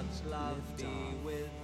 God's love be with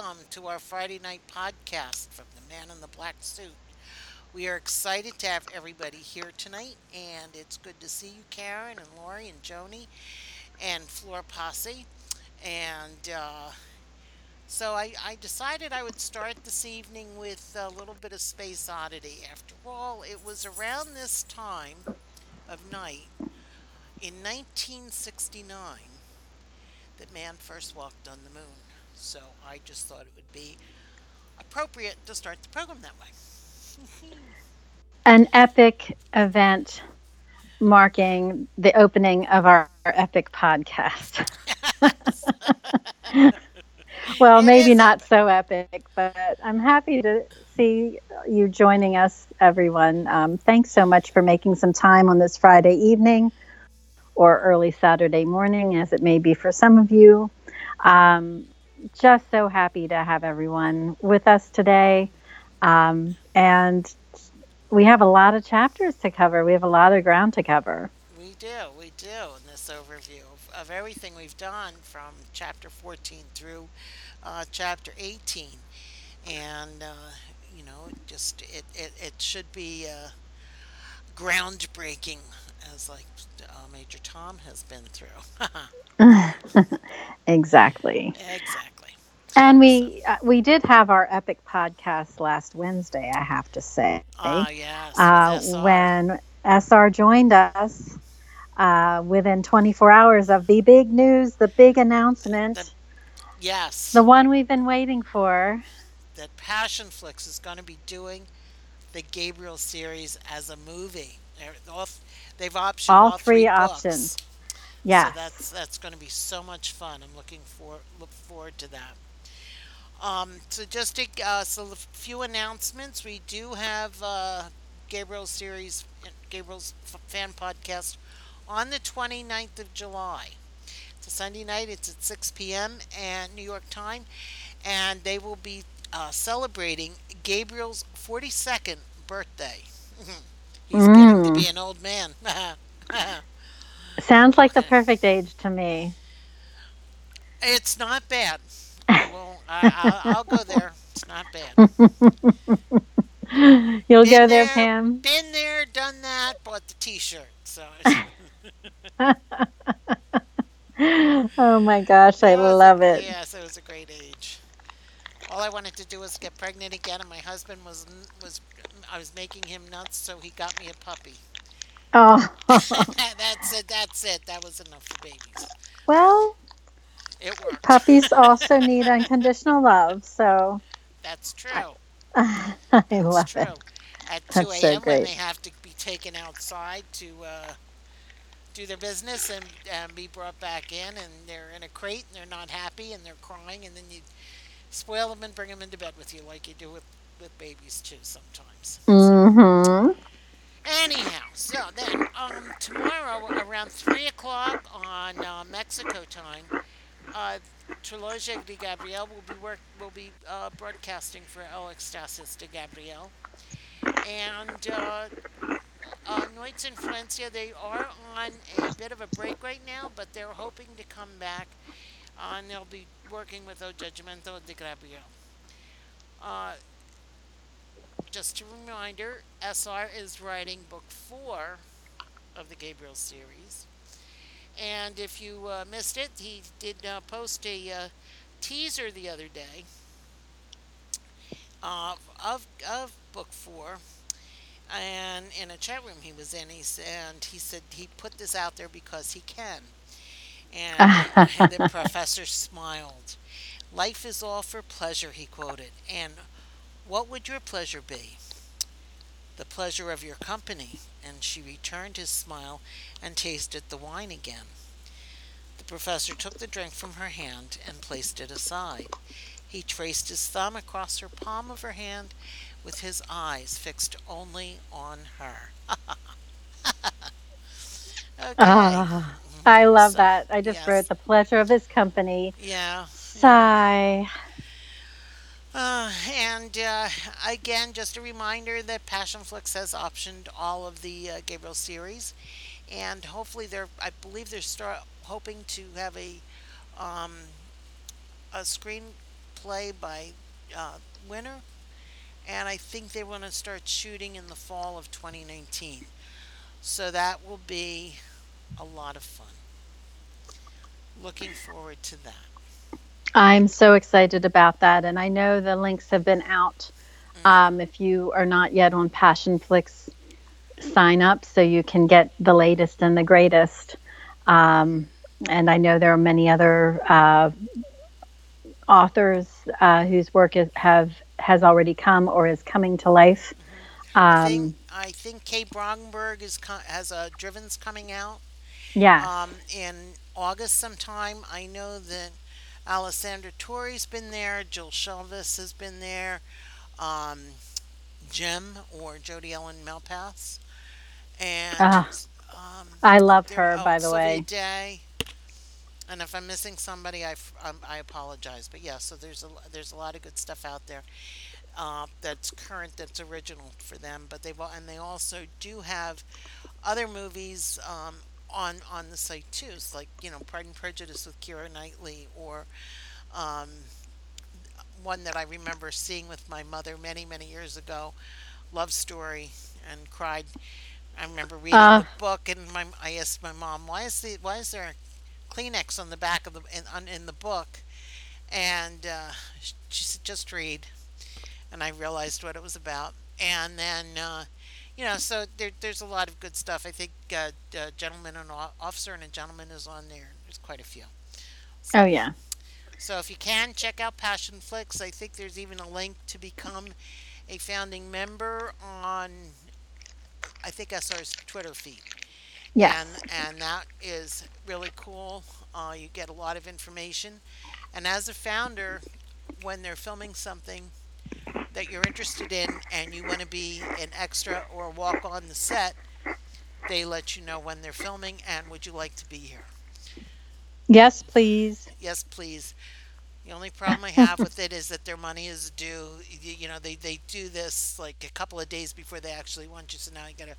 welcome to our Friday night podcast from the Man in the Black Suit. We are excited to have everybody here tonight, and it's good to see you, Karen and Lori and Joni and Floor Posse. And uh, so I, I decided I would start this evening with a little bit of Space Oddity. After all, it was around this time of night in 1969 that man first walked on the moon. So I just thought it would be appropriate to start the program that way. an epic event marking the opening of our, our epic podcast. well, It maybe not so epic, but I'm happy to see you joining us, everyone. Um, thanks so much for making some time on this Friday evening or early Saturday morning, as it may be for some of you. Um, just so happy to have everyone with us today. Um, and we have a lot of chapters to cover. We have a lot of ground to cover. We do, we do in this overview of, of everything we've done from chapter 14 through uh, chapter 18. And, uh, you know, just it, it, it should be uh, groundbreaking as like uh, Major Tom has been through. exactly. exactly. And we uh, we did have our epic podcast last Wednesday, I have to say. Ah, yes. uh, SR. when SR joined us uh, within 24 hours of the big news, the big announcement, The- yes. the one we've been waiting for. that Passionflix is going to be doing the Gabriel series as a movie. They've optioned All all, three books. options. Yes. So that's that's going to be so much fun. I'm looking for look forward to that. Um, so just a uh, so a few announcements. We do have uh, Gabriel's series, Gabriel's f- fan podcast on the 29th of July. It's a Sunday night. It's at 6 p.m. and New York time, and they will be uh, celebrating Gabriel's 42nd birthday. He's getting to Mm. be an old man. Sounds like the perfect age to me. It's not bad. Well, I, I, I'll go there. It's not bad. You'll Been go there, there. Pam. Been there, done that, bought the T-shirt. So Oh my gosh, I was love it. Yes, it was a great age. All I wanted to do was get pregnant again, and my husband was was I was making him nuts, so he got me a puppy. Oh, that's it. That's it. That was enough for babies. well, puppies also need unconditional love, so That's true. I That's love true. it. At 2 That's so a.m. when they have to be taken outside to uh, do their business and, and be brought back in, and they're in a crate and they're not happy and they're crying, and then you spoil them and bring them into bed with you like you do with, with babies too sometimes. Mm-hmm. Anyhow, so then um, tomorrow around 3 o'clock on uh, Mexico time, uh, Trilogia de Gabriel will be work will be uh, broadcasting for El Ecstasis de Gabriel, and uh, uh, Noi Points Influencia, they are on a bit of a break right now, but they're hoping to come back. Uh, and they'll be working with O Judgmento de Gabriel. Uh, just a reminder, SR is writing book four of the Gabriel series. And if you uh, missed it, he did uh, post a uh, teaser the other day uh, of, of book four. And in a chat room he was in, he and he said he put this out there because he can. And, and the professor smiled. Life is all for pleasure, he quoted. And what would your pleasure be? The pleasure of your company. And she returned his smile and tasted the wine again. The professor took the drink from her hand and placed it aside. He traced his thumb across her palm of her hand with his eyes fixed only on her. okay. Ah, I love So, that. I just yes. wrote the pleasure of his company. Yeah. Sigh. Uh, and uh, again, just a reminder that Passionflix has optioned all of the uh, Gabriel series, and hopefully they're, I believe they're start hoping to have a, um, a screenplay by uh, winter, and I think they want to start shooting in the fall of 2019. So that will be a lot of fun. Looking forward to that. I'm so excited about that. And I know the links have been out. Um, if you are not yet on Passionflix, sign up so you can get the latest and the greatest. Um, and I know there are many other uh, authors uh, whose work is, have has already come or is coming to life. I Um, think I think Kay Bromberg is has a Driven's coming out yeah. um, in August sometime. I know that Alessandra Torre's been there, Jill Shalvis has been there, um, Jem or Jodi Ellen Malpas, and Ah, um, I love her, oh, by the Sylvia way. Day. And if I'm missing somebody, I, um, I apologize. But yeah, so there's a there's a lot of good stuff out there uh, that's current, that's original for them. But they and they also do have other movies um, on on the site too. It's like you know Pride and Prejudice with Keira Knightley, or um, one that I remember seeing with my mother many many years ago, Love Story, and cried. I remember reading Uh, the book, and my I asked my mom, "Why is the why is there a Kleenex on the back of the in, on, in the book?" And uh, she said, "Just read." And I realized what it was about. And then, uh, you know, so there, there's a lot of good stuff. I think uh, uh, Gentleman and Officer and a Gentleman is on there. There's quite a few. oh yeah. So if you can, check out Passionflix. I think there's even a link to become a founding member on, I think SR's Twitter feed. Yeah. And, and that is really cool. Uh, you get a lot of information. And as a founder, when they're filming something that you're interested in and you want to be an extra or walk on the set, they let you know when they're filming and would you like to be here? Yes, please. Yes, please. The only problem I have with it is that their money is due. You, you know, they, they do this like a couple of days before they actually want you, so now you got to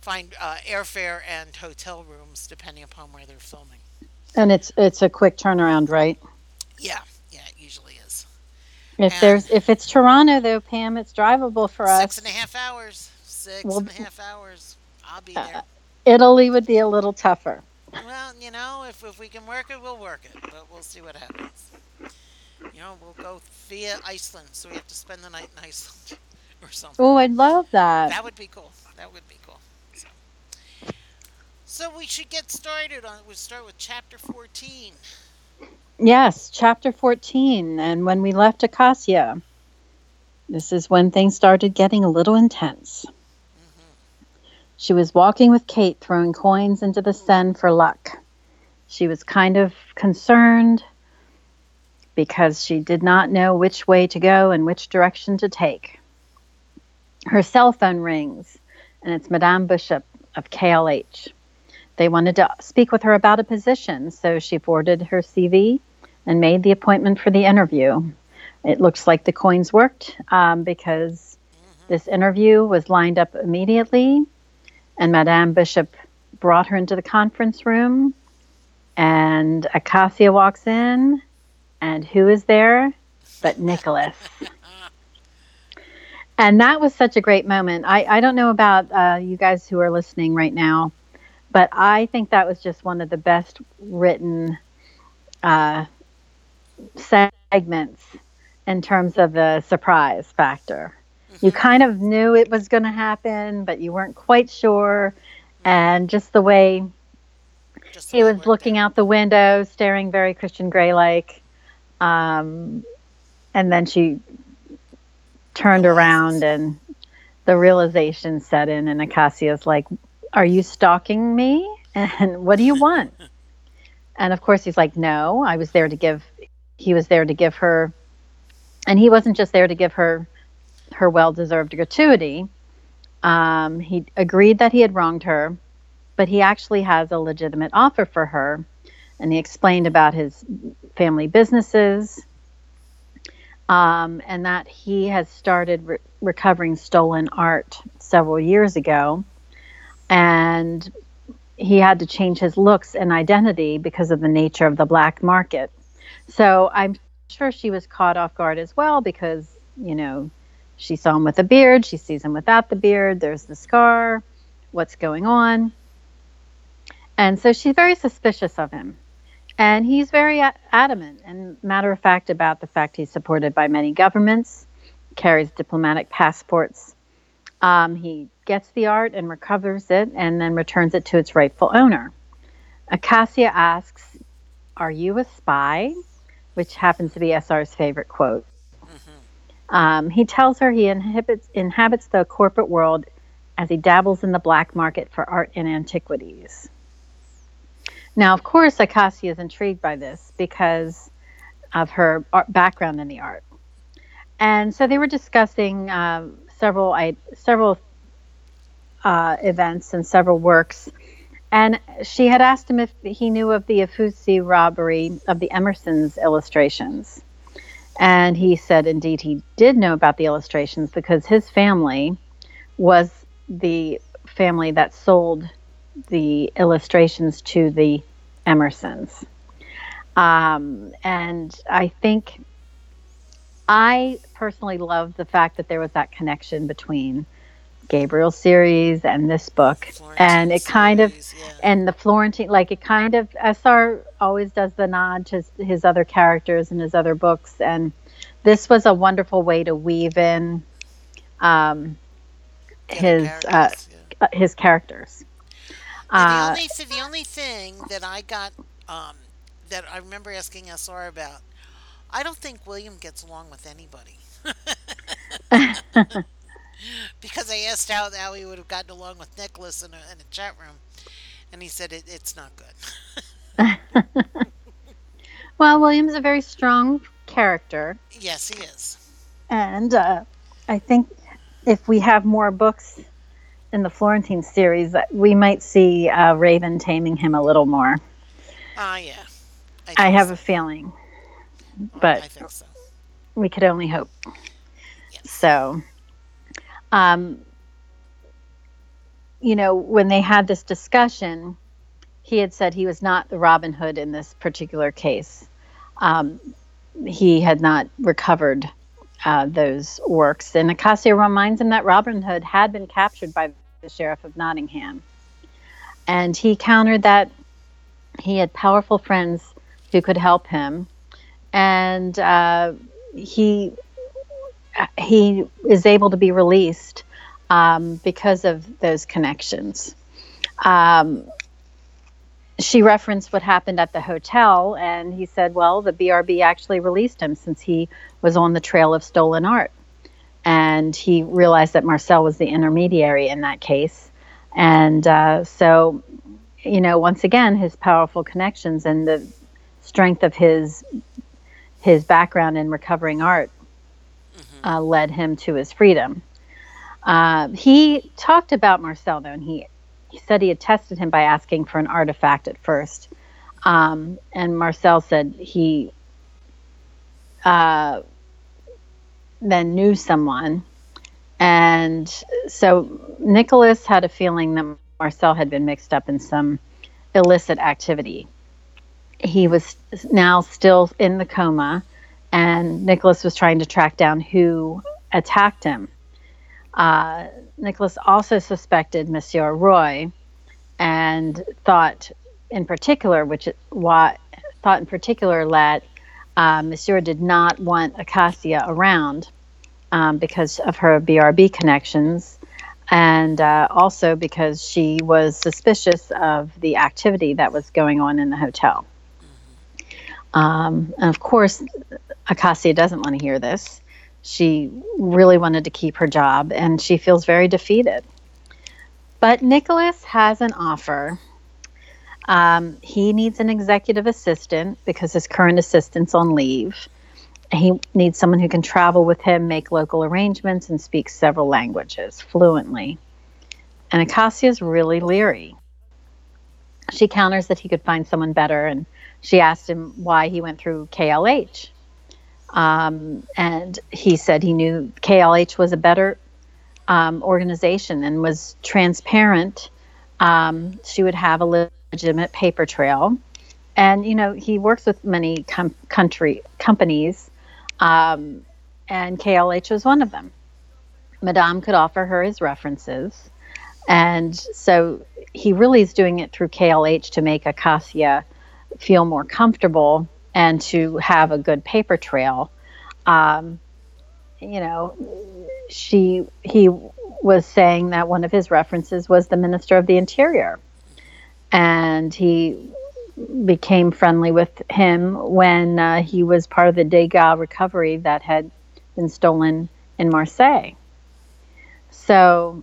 find uh, airfare and hotel rooms depending upon where they're filming. And it's it's a quick turnaround, right? Yeah, yeah, it usually is. If And- there's if it's Toronto though, Pam, it's drivable for Six us. and a half hours. Six Well, and a half hours. I'll be uh, there. Italy would be a little tougher. Well, you know, if, if we can work it, we'll work it, but we'll see what happens. You know, we'll go via Iceland, so we have to spend the night in Iceland or something. Oh, I'd love that. That would be cool. That would be cool. So, so we should get started on. We start with chapter fourteen. Yes, chapter 14. And when we left Acacia, this is when things started getting a little intense. Mm-hmm. She was walking with Kate, throwing coins into the Seine for luck. She was kind of concerned because she did not know which way to go and which direction to take. Her cell phone rings, and it's Madame Bishop of KLH. They wanted to speak with her about a position, so she forwarded her CV and made the appointment for the interview. It looks like the coins worked um, because this interview was lined up immediately, And Madame Bishop brought her into the conference room, and Acacia walks in, and who is there but Nicholas? and that was such a great moment. I, I don't know about uh, you guys who are listening right now, but I think that was just one of the best written uh, segments in terms of the surprise factor. You kind of knew it was going to happen, but you weren't quite sure. And just the way Just he the way it was looking out the window, staring very Christian Grey like. Um, and then she turned around and the realization set in, and Acacia's like, Are you stalking me? And what do you want? and of course, he's like, No, I was there to give, he was there to give her, and he wasn't just there to give her her well deserved gratuity. Um, he agreed that he had wronged her, but he actually has a legitimate offer for her. And he explained about his family businesses um, and that he has started re- recovering stolen art several years ago. And he had to change his looks and identity because of the nature of the black market. So I'm sure she was caught off guard as well because, you know, she saw him with a beard, she sees him without the beard, there's the scar, what's going on. And so she's very suspicious of him. And he's very adamant and matter of fact about the fact he's supported by many governments, carries diplomatic passports. Um, he gets the art and recovers it and then returns it to its rightful owner. Acacia asks, Are you a spy? Which happens to be SR's favorite quote. Um, he tells her he inhabits, inhabits the corporate world as he dabbles in the black market for art and antiquities. Now, of course, Acacia is intrigued by this because of her art background in the art. And so they were discussing um, several I, several uh, events and several works. And she had asked him if he knew of the Uffizi robbery of the Emerson's illustrations. And he said, indeed, he did know about the illustrations because his family was the family that sold the illustrations to the Emersons. Um, and I think I personally love the fact that there was that connection between Gabriel series and this book. and it kind of, yeah. and the Florentine, like it kind of, SR always does the nod to his, other characters and his other books. And this was a wonderful way to weave in um, his, uh, yeah. uh, his characters. Uh, the only th- the only thing that I got um, that I remember asking SR about, I don't think William gets along with anybody. because I asked how how he would have gotten along with Nicholas in a, in a chat room, and he said it, it's not good. well, William's a very strong character. yes, he is. And uh, I think if we have more books in the Florentine series, that we might see uh, Raven taming him a little more. Ah, yeah. I think have so. a feeling, I but think so. we could only hope. Yes. So, um, you know, when they had this discussion, he had said he was not the Robin Hood in this particular case. Um, he had not recovered uh, those works. And Acacia reminds him that Robin Hood had been captured by the Sheriff of Nottingham. And he countered that he had powerful friends who could help him. And uh, he he is able to be released um, because of those connections. Um, she referenced what happened at the hotel, and he said, Well, the BRB actually released him since he was on the trail of stolen art. And he realized that Marcel was the intermediary in that case. And uh, so, you know, once again, his powerful connections and the strength of his his background in recovering art uh, led him to his freedom. Uh, he talked about Marcel, though, and he, he said he had tested him by asking for an artifact at first. Um, and Marcel said he uh, then knew someone. And so Nicholas had a feeling that Marcel had been mixed up in some illicit activity. He was now still in the coma, and Nicholas was trying to track down who attacked him. Uh, Nicholas also suspected Monsieur Roy and thought in particular, which why thought in particular that uh, Monsieur did not want Acacia around um, because of her BRB connections, and uh, also because she was suspicious of the activity that was going on in the hotel. Um, and of course, Acacia doesn't want to hear this. She really wanted to keep her job, and she feels very defeated. But Nicholas has an offer. Um, he needs an executive assistant because his current assistant's on leave. He needs someone who can travel with him, make local arrangements, and speak several languages fluently. And Acacia is really leery. She counters that he could find someone better, and she asked him why he went through KLH. Um, and he said he knew KLH was a better um, organization and was transparent. Um, she would have a legitimate paper trail. And, you know, he works with many com- country companies, um, and KLH was one of them. Madame could offer her his references. And so he really is doing it through KLH to make Acacia feel more comfortable and to have a good paper trail. Um, you know, she he was saying that one of his references was the Minister of the Interior, and he became friendly with him when uh, he was part of the Degas recovery that had been stolen in Marseille. So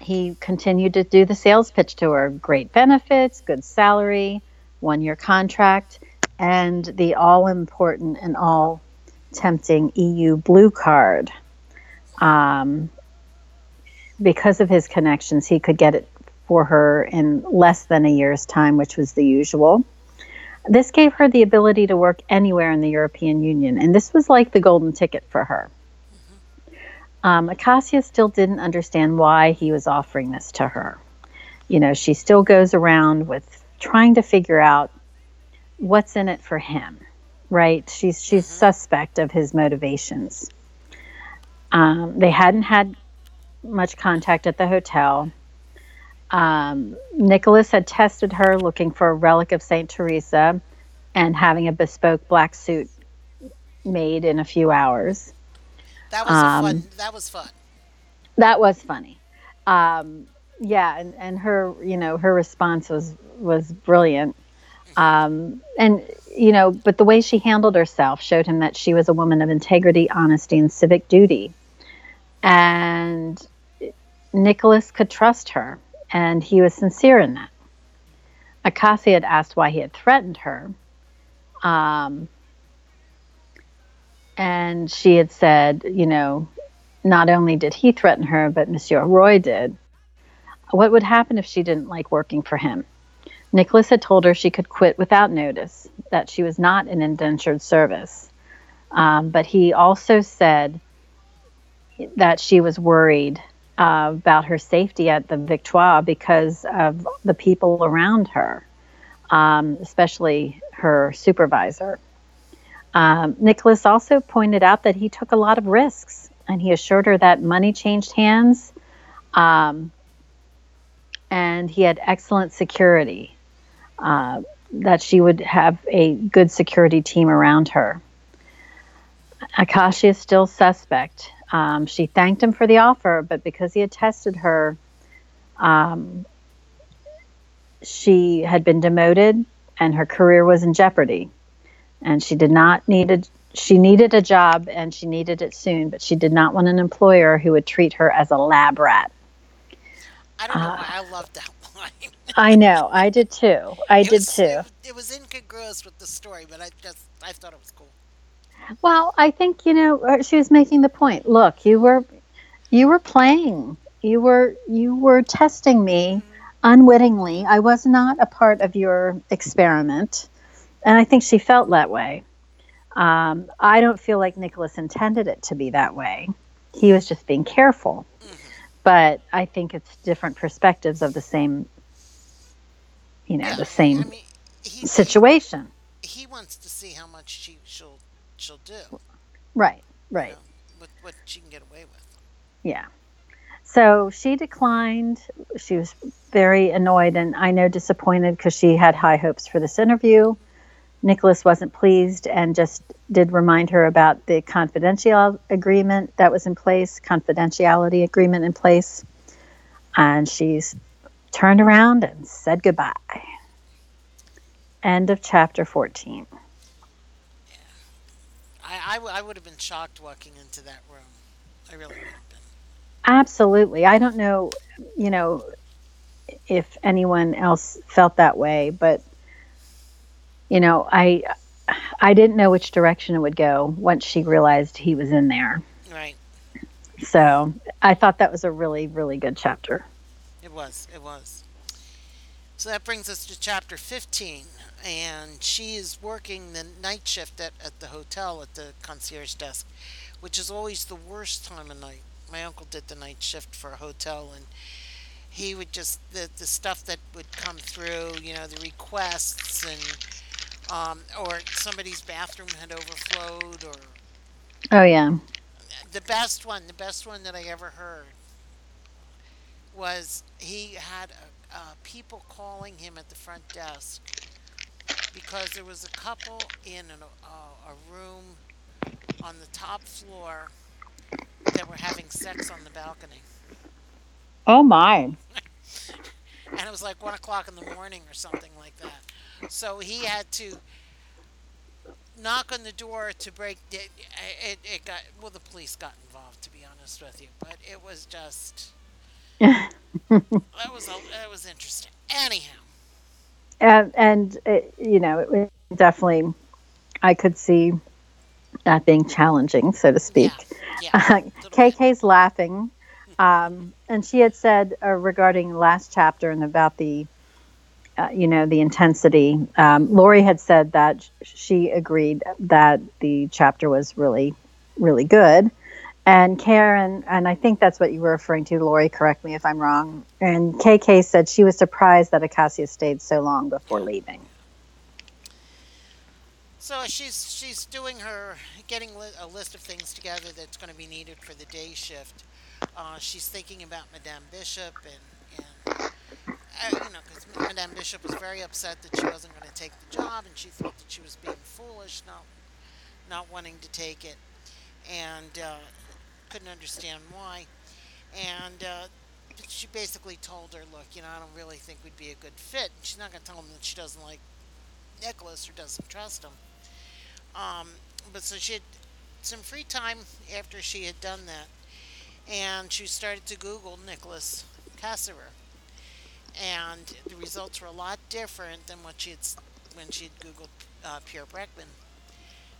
he continued to do the sales pitch to her great benefits, good salary, one year contract, and the all important and all tempting EU blue card. Um, because of his connections, he could get it for her in less than a year's time, which was the usual. This gave her the ability to work anywhere in the European Union, and this was like the golden ticket for her. Um, Acacia still didn't understand why he was offering this to her. You know, she still goes around with trying to figure out what's in it for him, right? She's she's mm-hmm. suspect of his motivations. Um, they hadn't had much contact at the hotel. Um, Nicholas had tested her looking for a relic of Saint Teresa and having a bespoke black suit made in a few hours. That was um, fun. That was fun. That was funny. Um, yeah, and, and her, you know, her response was was brilliant. Um, and you know, but the way she handled herself showed him that she was a woman of integrity, honesty, and civic duty. And Nicholas could trust her, and he was sincere in that. Acacia had asked why he had threatened her. Um, and she had said, you know, not only did he threaten her, but Monsieur Roy did. What would happen if she didn't like working for him? Nicholas had told her she could quit without notice, that she was not in indentured service. Um, but he also said that she was worried uh, about her safety at the Victoire because of the people around her, um, especially her supervisor. Um, Nicholas also pointed out that he took a lot of risks, and he assured her that money changed hands, um, and he had excellent security. Uh, that she would have a good security team around her. Acacia is still suspect. Um, she thanked him for the offer, but because he had tested her, um, she had been demoted and her career was in jeopardy. And she did not need a she needed a job and she needed it soon, but she did not want an employer who would treat her as a lab rat. I don't know uh, I love that line. I know, I did too. I it did was, too. It, it was incongruous with the story, but I just I thought it was cool. Well, I think you know uh, she was making the point. Look, you were you were playing. You were you were testing me unwittingly. I was not a part of your experiment, and I think she felt that way. Um, I don't feel like Nicholas intended it to be that way. He was just being careful. But I think it's different perspectives of the same, you know, Yeah, the same I mean, he, situation. He, he wants to see how much she she'll she'll do. Right, you right. know, what what she can get away with. Yeah. So she declined. She was very annoyed and I know disappointed because she had high hopes for this interview. Nicholas wasn't pleased and just did remind her about the confidential agreement that was in place, confidentiality agreement in place. And she's turned around and said goodbye. End of chapter 14. Yeah. I, I, w- I would have been shocked walking into that room. I really would have been. Absolutely. I don't know, you know, if anyone else felt that way, but you know, I I didn't know which direction it would go once she realized he was in there. Right. So, I thought that was a really really good chapter. It was. It was. So that brings us to chapter 15. And she is working the night shift at, at the hotel at the concierge desk, which is always the worst time of night. My uncle did the night shift for a hotel, and he would just, the, the stuff that would come through, you know, the requests, and, um, or somebody's bathroom had overflowed, or Oh yeah. the best one, the best one that I ever heard was he had uh, people calling him at the front desk because there was a couple in an, uh, a room on the top floor that were having sex on the balcony. Oh my. And it was like one o'clock in the morning or something like that. So he had to knock on the door to break. It, it, it got well. The police got involved, to be honest with you. But it was just that was a, that was interesting. Anyhow, and and it, you know, it was definitely I could see that being challenging, so to speak. yeah, Uh, yeah. little bit. KK's laughing. Um, and she had said uh, regarding last chapter and about the, uh, you know, the intensity. Um, Lori had said that she agreed that the chapter was really, really good. And Karen, and I think that's what you were referring to, Lori, correct me if I'm wrong. And KK said she was surprised that Acacia stayed so long before leaving. So she's she's doing her getting a list of things together that's going to be needed for the day shift. Uh, she's thinking about Madame Bishop and and uh, you know because Madame Bishop was very upset that she wasn't going to take the job and she thought that she was being foolish not not wanting to take it and uh, couldn't understand why. And uh, she basically told her look you know I don't really think we'd be a good fit. And she's not going to tell him that she doesn't like Nicholas or doesn't trust him. Um, but so she had some free time after she had done that, and she started to Google Nicholas Kasserer, and the results were a lot different than what she had when she had Googled uh, Pierre Breckman.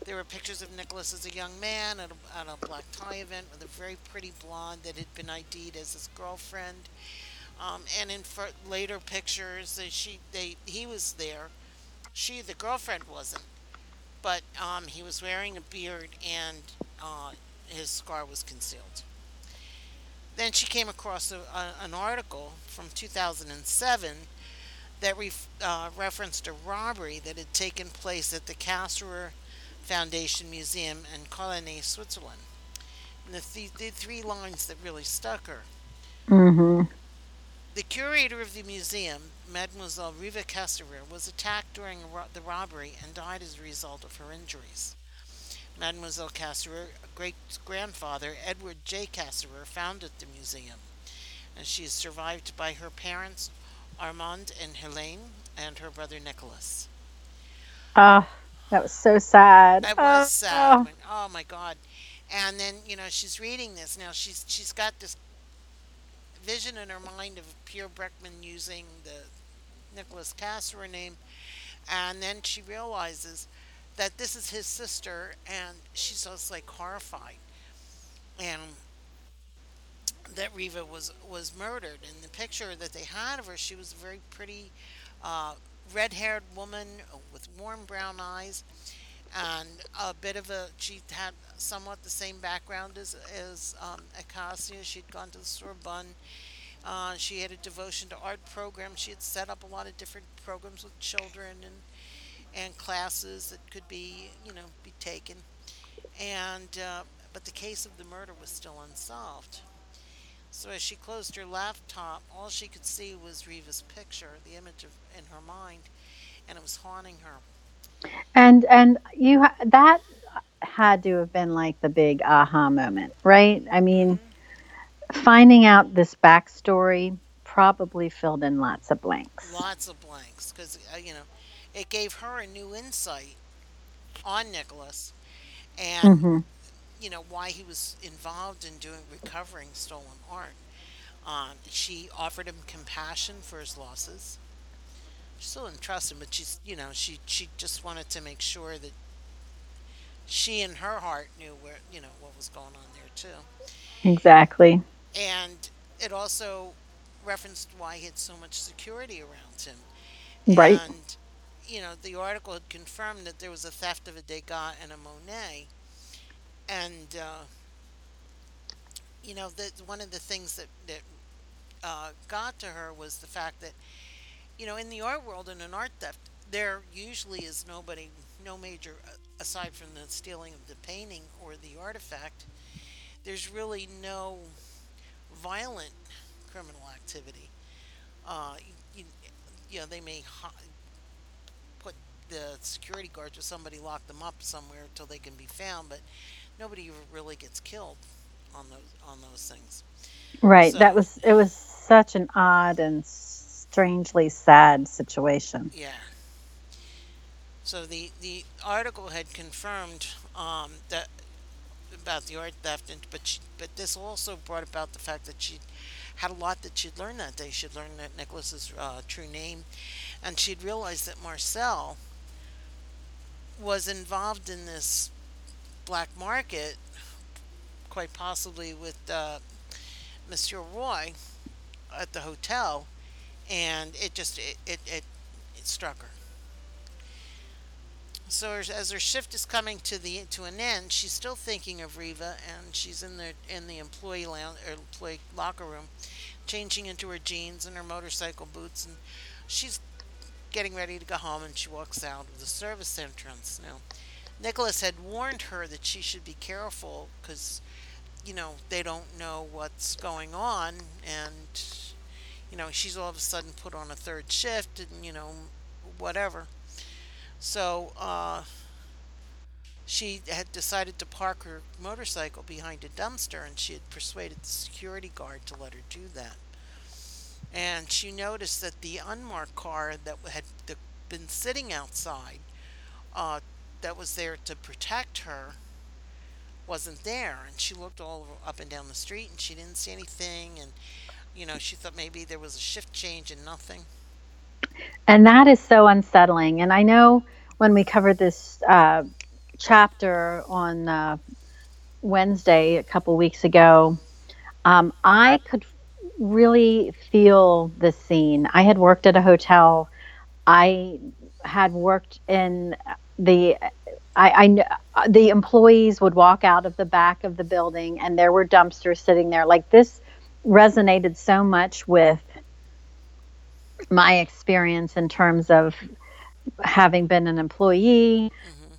There were pictures of Nicholas as a young man at a, at a black tie event with a very pretty blonde that had been ID'd as his girlfriend. Um, and in fur later pictures, she they he was there. She, the girlfriend, wasn't but um, he was wearing a beard and uh, his scar was concealed. Then she came across a, a, an article from 2007 that ref, uh, referenced a robbery that had taken place at the Kasserer Foundation Museum in Cologne, Switzerland. And the, th- the three lines that really stuck her. Mm-hmm. The curator of the museum, Mademoiselle Riva Kasserer, was attacked during ro- the robbery and died as a result of her injuries. Mademoiselle Kasserer, great grandfather Edward J. Kasserer, founded the museum, and she is survived by her parents, Armand and Helene, and her brother Nicholas. Oh, that was so sad. That was Oh, sad. Oh. when- Oh my God! And then you know she's reading this now. She's she's got this vision in her mind of Pierre Breckman using the Nicholas Kasserer name, and then she realizes that this is his sister, and she's just like horrified, and that Riva was was murdered. And the picture that they had of her, she was a very pretty, uh, red-haired woman with warm brown eyes, and a bit of a she had somewhat the same background as as um, Acacia. She'd gone to the Sorbonne. Uh, she had a devotion to art programs. She had set up a lot of different programs with children and and classes that could be you know be taken. And uh, but the case of the murder was still unsolved. So as she closed her laptop, all she could see was Riva's picture, the image of in her mind, and it was haunting her. And and you ha- that had to have been like the big aha moment, right? I mean, finding out this backstory probably filled in lots of blanks. Lots of blanks, because uh, you know, it gave her a new insight on Nicholas, and hmm you know why he was involved in doing recovering stolen art. Um, she offered him compassion for his losses. She still didn't trust him, but she's you know she she just wanted to make sure that she in her heart knew where you know what was going on there too. Exactly. And it also referenced why he had so much security around him. Right. And you know the article had confirmed that there was a theft of a Degas and a Monet, and uh, you know that one of the things that that uh, got to her was the fact that you know in the art world in an art theft there usually is nobody no major uh, aside from the stealing of the painting or the artifact there's really no violent criminal activity. Uh, you, you know they may the security guards or somebody lock them up somewhere until they can be found but nobody really gets killed on those on those things Right. That was it was such an odd and strangely sad situation. yeah So the the article had confirmed um, that about the art theft, and, but she, but this also brought about the fact that she had a lot that she'd learned that day. She'd learned that Nicholas's uh, true name, and she'd realized that Marcel was involved in this black market, quite possibly with uh, Monsieur Roy at the hotel, and it just it it, it, it struck her. So as as her shift is coming to the to an end, she's still thinking of Riva, and she's in the in the employee lounge or employee locker room, changing into her jeans and her motorcycle boots, and she's getting ready to go home. And she walks out of the service entrance. Now, Nicholas had warned her that she should be careful because you know they don't know what's going on, and you know she's all of a sudden put on a third shift, and you know whatever. So uh, she had decided to park her motorcycle behind a dumpster, and she had persuaded the security guard to let her do that. And she noticed that the unmarked car that had been sitting outside, uh, that was there to protect her, wasn't there. And she looked all up and down the street, and she didn't see anything. And you know, she thought maybe there was a shift change and nothing. And that is so unsettling. And I know when we covered this uh, chapter on uh, Wednesday a couple weeks ago, um, I could really feel the scene. I had worked at a hotel. I had worked in the I, I the employees would walk out of the back of the building and there were dumpsters sitting there like this resonated so much with my experience in terms of having been an employee hmm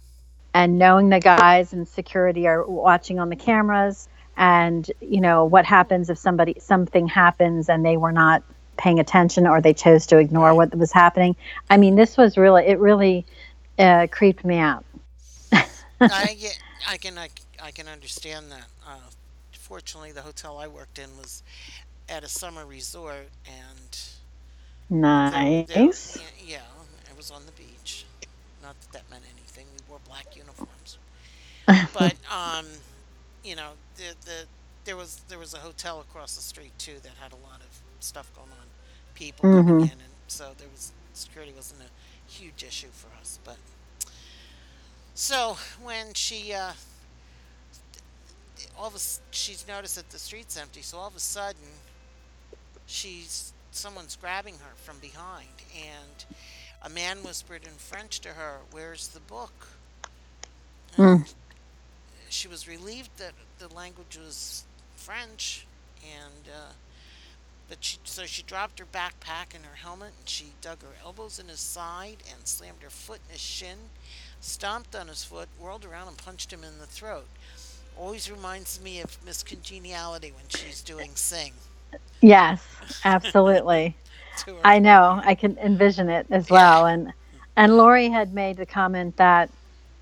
and knowing the guys in security are watching on the cameras and you know what happens if somebody something happens and they were not paying attention or they chose to ignore what was happening i mean this was really it really uh, creeped me out I get, I can, I, I can understand that. Uh, fortunately, the hotel I worked in was at a summer resort, and nice yeah, yeah, it was on the beach. Not that that meant anything. We wore black uniforms, but um, you know, the the there was there was a hotel across the street too that had a lot of stuff going on, people coming hmm in, and so there was security wasn't a huge issue for us, but. So when she uh, all of a, she's noticed that the street's empty, so all of a sudden she's someone's grabbing her from behind, and a man whispered in French to her, "Where's the book?" Mm. She was relieved that the language was French, and uh, but she so she dropped her backpack and her helmet, and she dug her elbows in his side and slammed her foot in his shin, stomped on his foot, whirled around and punched him in the throat. Always reminds me of Miss Congeniality when she's doing Sing. Yes, absolutely. I know. I can envision it as well. And and Lori had made the comment that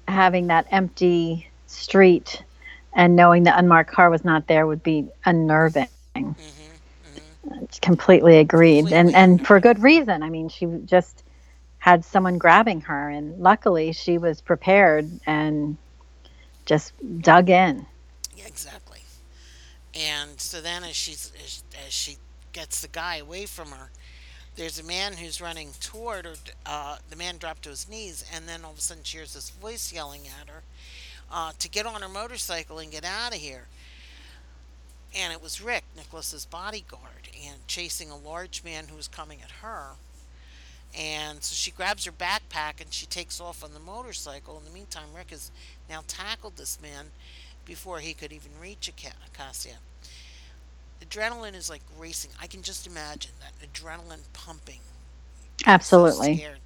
having that empty street and knowing the unmarked car was not there would be unnerving. Completely agreed, and Completely and for good reason. I mean, she just had someone grabbing her, and luckily she was prepared and just dug in. Yeah, exactly. And so then, as she's as, as she gets the guy away from her, there's a man who's running toward her. Uh, the man dropped to his knees, and then all of a sudden, she hears this voice yelling at her uh, to get on her motorcycle and get out of here. And it was Rick, Nicholas's bodyguard, and chasing a large man who was coming at her. And so she grabs her backpack and she takes off on the motorcycle. In the meantime, Rick has now tackled this man before he could even reach Acacia. Adrenaline is like racing. I can just imagine that adrenaline pumping. So Absolutely. scared.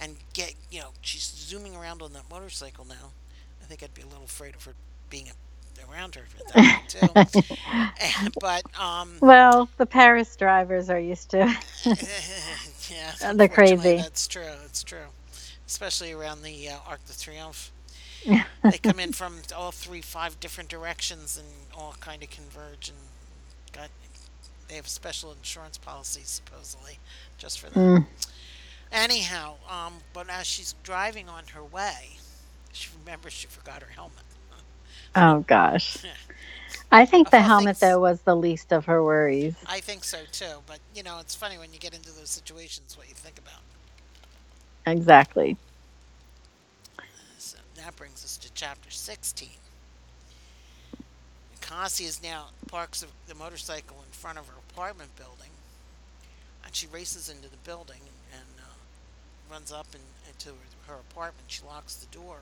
And get, you know, she's zooming around on that motorcycle now. I think I'd be a little afraid of her being around her for that too. And- but, um, Well, the Paris drivers are used to. yeah, They're crazy. That's true. That's true. Especially around the uh, Arc de Triomphe. they come in from all three, five different directions and all kind of converge and got. They have special insurance policies supposedly just for that. Mm. Anyhow, um, but as she's driving on her way, she remembers she forgot her helmet. Oh gosh. I think the helmet though was the least of her worries. I think so too, but you know, it's funny when you get into those situations what you think about. Exactly. So that brings us to chapter 16. Cassie is now parks the motorcycle in front of her apartment building, and she races into the building and uh, runs up and, into her, her apartment. She locks the door,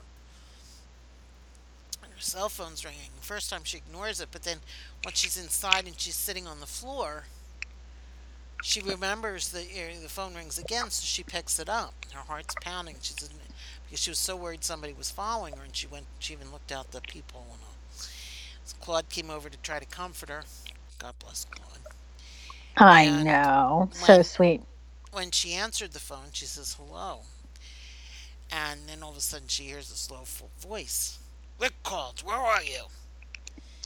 her cell phone's ringing. First time she ignores it, but then once she's inside and she's sitting on the floor, she remembers that uh, the phone rings again, so she picks it up. Her heart's pounding. She's in, because she was so worried somebody was following her, and she went. She even looked out the peephole and all. So Claude came over to try to comfort her. God bless Claude. I And know. So when- sweet. When she answered the phone, she says hello, and then all of a sudden she hears a slow voice. Rick called. Where are you?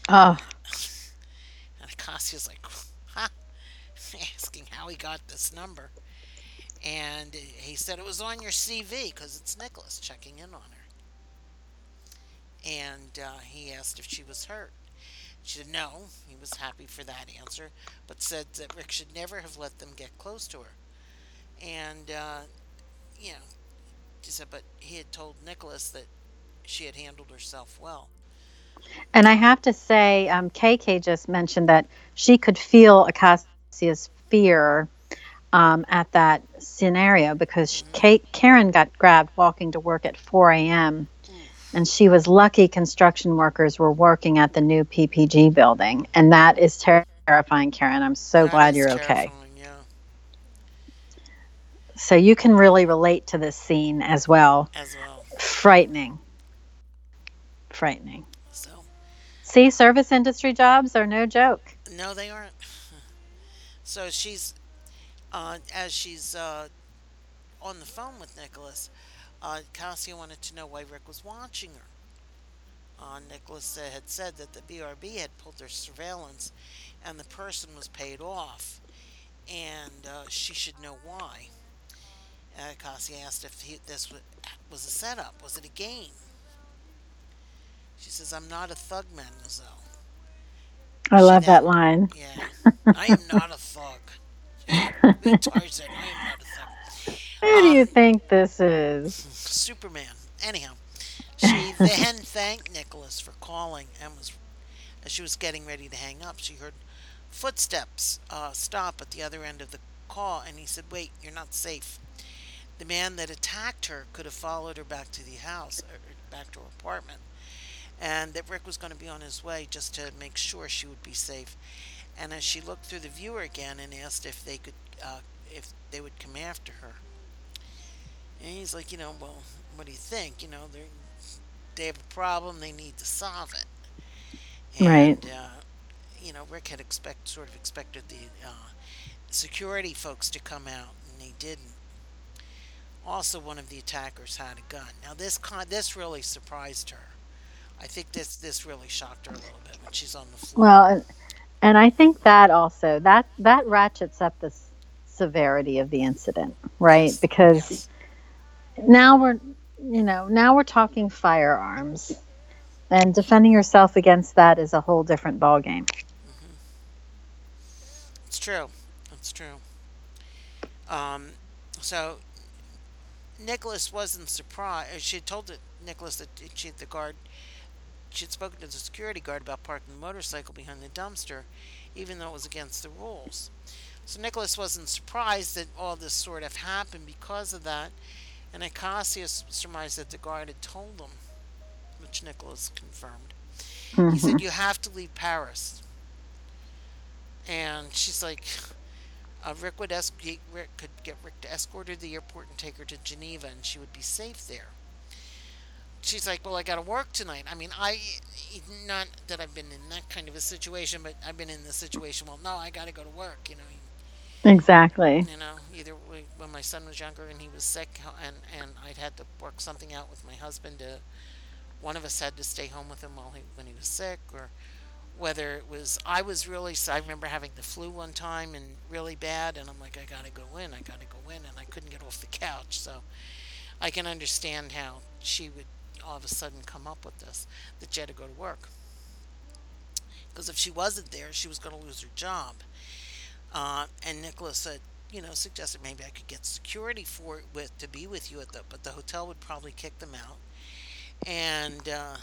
Oh, And Acacia's like, huh? Asking how he got this number. And he said it was on your CV because it's Nicholas checking in on her. And uh, he asked if she was hurt. She said no. He was happy for that answer, but said that Rick should never have let them get close to her. And, uh, you know, she said, but he had told Nicholas that she had handled herself well. and I have to say, um, KK just mentioned that she could feel Acacia's fear um, at that scenario because she- Kate, Karen got grabbed walking to work at 4 a.m. And she was lucky construction workers were working at the new PPG building. And that is terrifying, Karen. I'm so That glad you're okay. Yeah. So you can really relate to this scene as well. As well. Frightening. Frightening. So. See, service industry jobs are no joke. No, they aren't. So she's, uh, as she's uh, on the phone with Nicholas, uh, Cassia wanted to know why Rick was watching her. Uh, Nicholas had said that the BRB had pulled their surveillance and the person was paid off, and uh, she should know why. Uh, Cassia asked if he, this was, was a setup. Was it a game? She says, I'm not a thug, mademoiselle. I She love that line. Yeah, I am not a thug. Tarzan, I am not a thug. Who do Um, you think this is? Superman. Anyhow, she then thanked Nicholas for calling and was, as she was getting ready to hang up, she heard footsteps uh, stop at the other end of the call, and he said, "Wait, you're not safe." The man that attacked her could have followed her back to the house, or back to her apartment, and that Rick was going to be on his way just to make sure she would be safe. And as she looked through the viewer again and asked if they could, uh, if they would come after her, and he's like, you know, well, what do you think? You know, they they have a problem, they need to solve it. And, Right. uh, you know, Rick had expect sort of expected the uh, security folks to come out, and they didn't. Also, one of the attackers had a gun. Now, this con- this really surprised her. I think this this really shocked her a little bit when she's on the floor. Well, and, and I think that also that that ratchets up the s- severity of the incident, right? Yes, Because yes, now we're you know now we're talking firearms, and defending yourself against that is a whole different ballgame. it's true. It's true. Um, so Nicholas wasn't surprised. She told Nicholas that she the guard. She had spoken to the security guard about parking the motorcycle behind the dumpster, even though it was against the rules. So Nicholas wasn't surprised that all this sort of happened because of that, and Acacius surmised that the guard had told him, which Nicholas confirmed. He hmm said, "You have to leave Paris." And she's like, uh, "Rick would esc- Rick could get Rick to escort her to the airport and take her to Geneva, and she would be safe there." She's like, "Well, I got to work tonight. I mean, I not that I've been in that kind of a situation, but I've been in the situation. Well, no, I got to go to work. You know, Exactly. you know, either when my son was younger and he was sick, and and I'd had to work something out with my husband to one of us had to stay home with him while he when he was sick, or whether it was I was really I remember having the flu one time and really bad, and I'm like I gotta go in, I gotta go in, and I couldn't get off the couch, so I can understand how she would all of a sudden come up with this that she had to go to work because if she wasn't there, she was going to lose her job. Uh, and Nicholas said, you know, suggested maybe I could get security for it with to be with you at the, but the hotel would probably kick them out. And uh,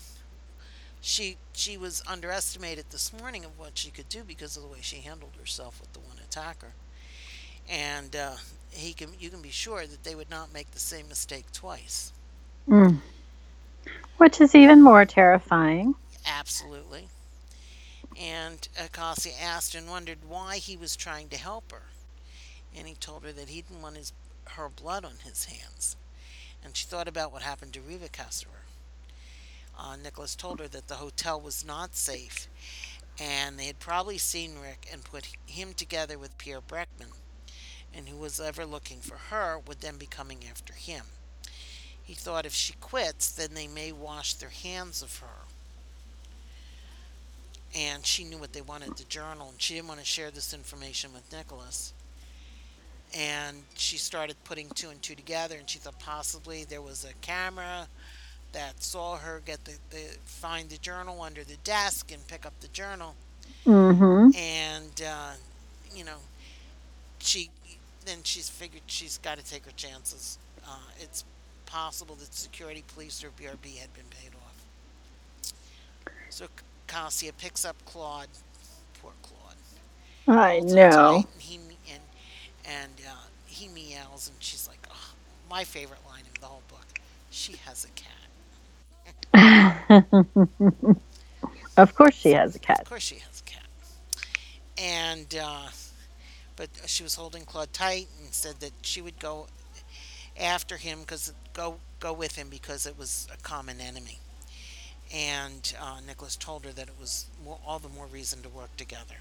she she was underestimated this morning of what she could do because of the way she handled herself with the one attacker. And uh, he can you can be sure that they would not make the same mistake twice. Mm. Which is even more terrifying. Absolutely. And Akasi asked and wondered why he was trying to help her. And he told her that he didn't want his her blood on his hands. And she thought about what happened to Riva Kasserer. Uh, Nicholas told her that the hotel was not safe, and they had probably seen Rick and put him together with Pierre Breckman, and who was ever looking for her would then be coming after him. He thought if she quits, then they may wash their hands of her and she knew what they wanted the journal and she didn't want to share this information with Nicholas. And she started putting two and two together and she thought possibly there was a camera that saw her get the, the find the journal under the desk and pick up the journal Mm-hmm. and uh, you know she then she's figured she's got to take her chances. Uh, it's possible that security police or BRB had been paid off. So Cassia picks up Claude. Poor Claude. I know. And he and and uh, he meows, and she's like, oh, my favorite line in the whole book. She has a cat. of course, she has a cat. Of course, she has a cat. And uh, but she was holding Claude tight and said that she would go after him because go go with him because it was a common enemy. And uh, Nicholas told her that it was more, all the more reason to work together.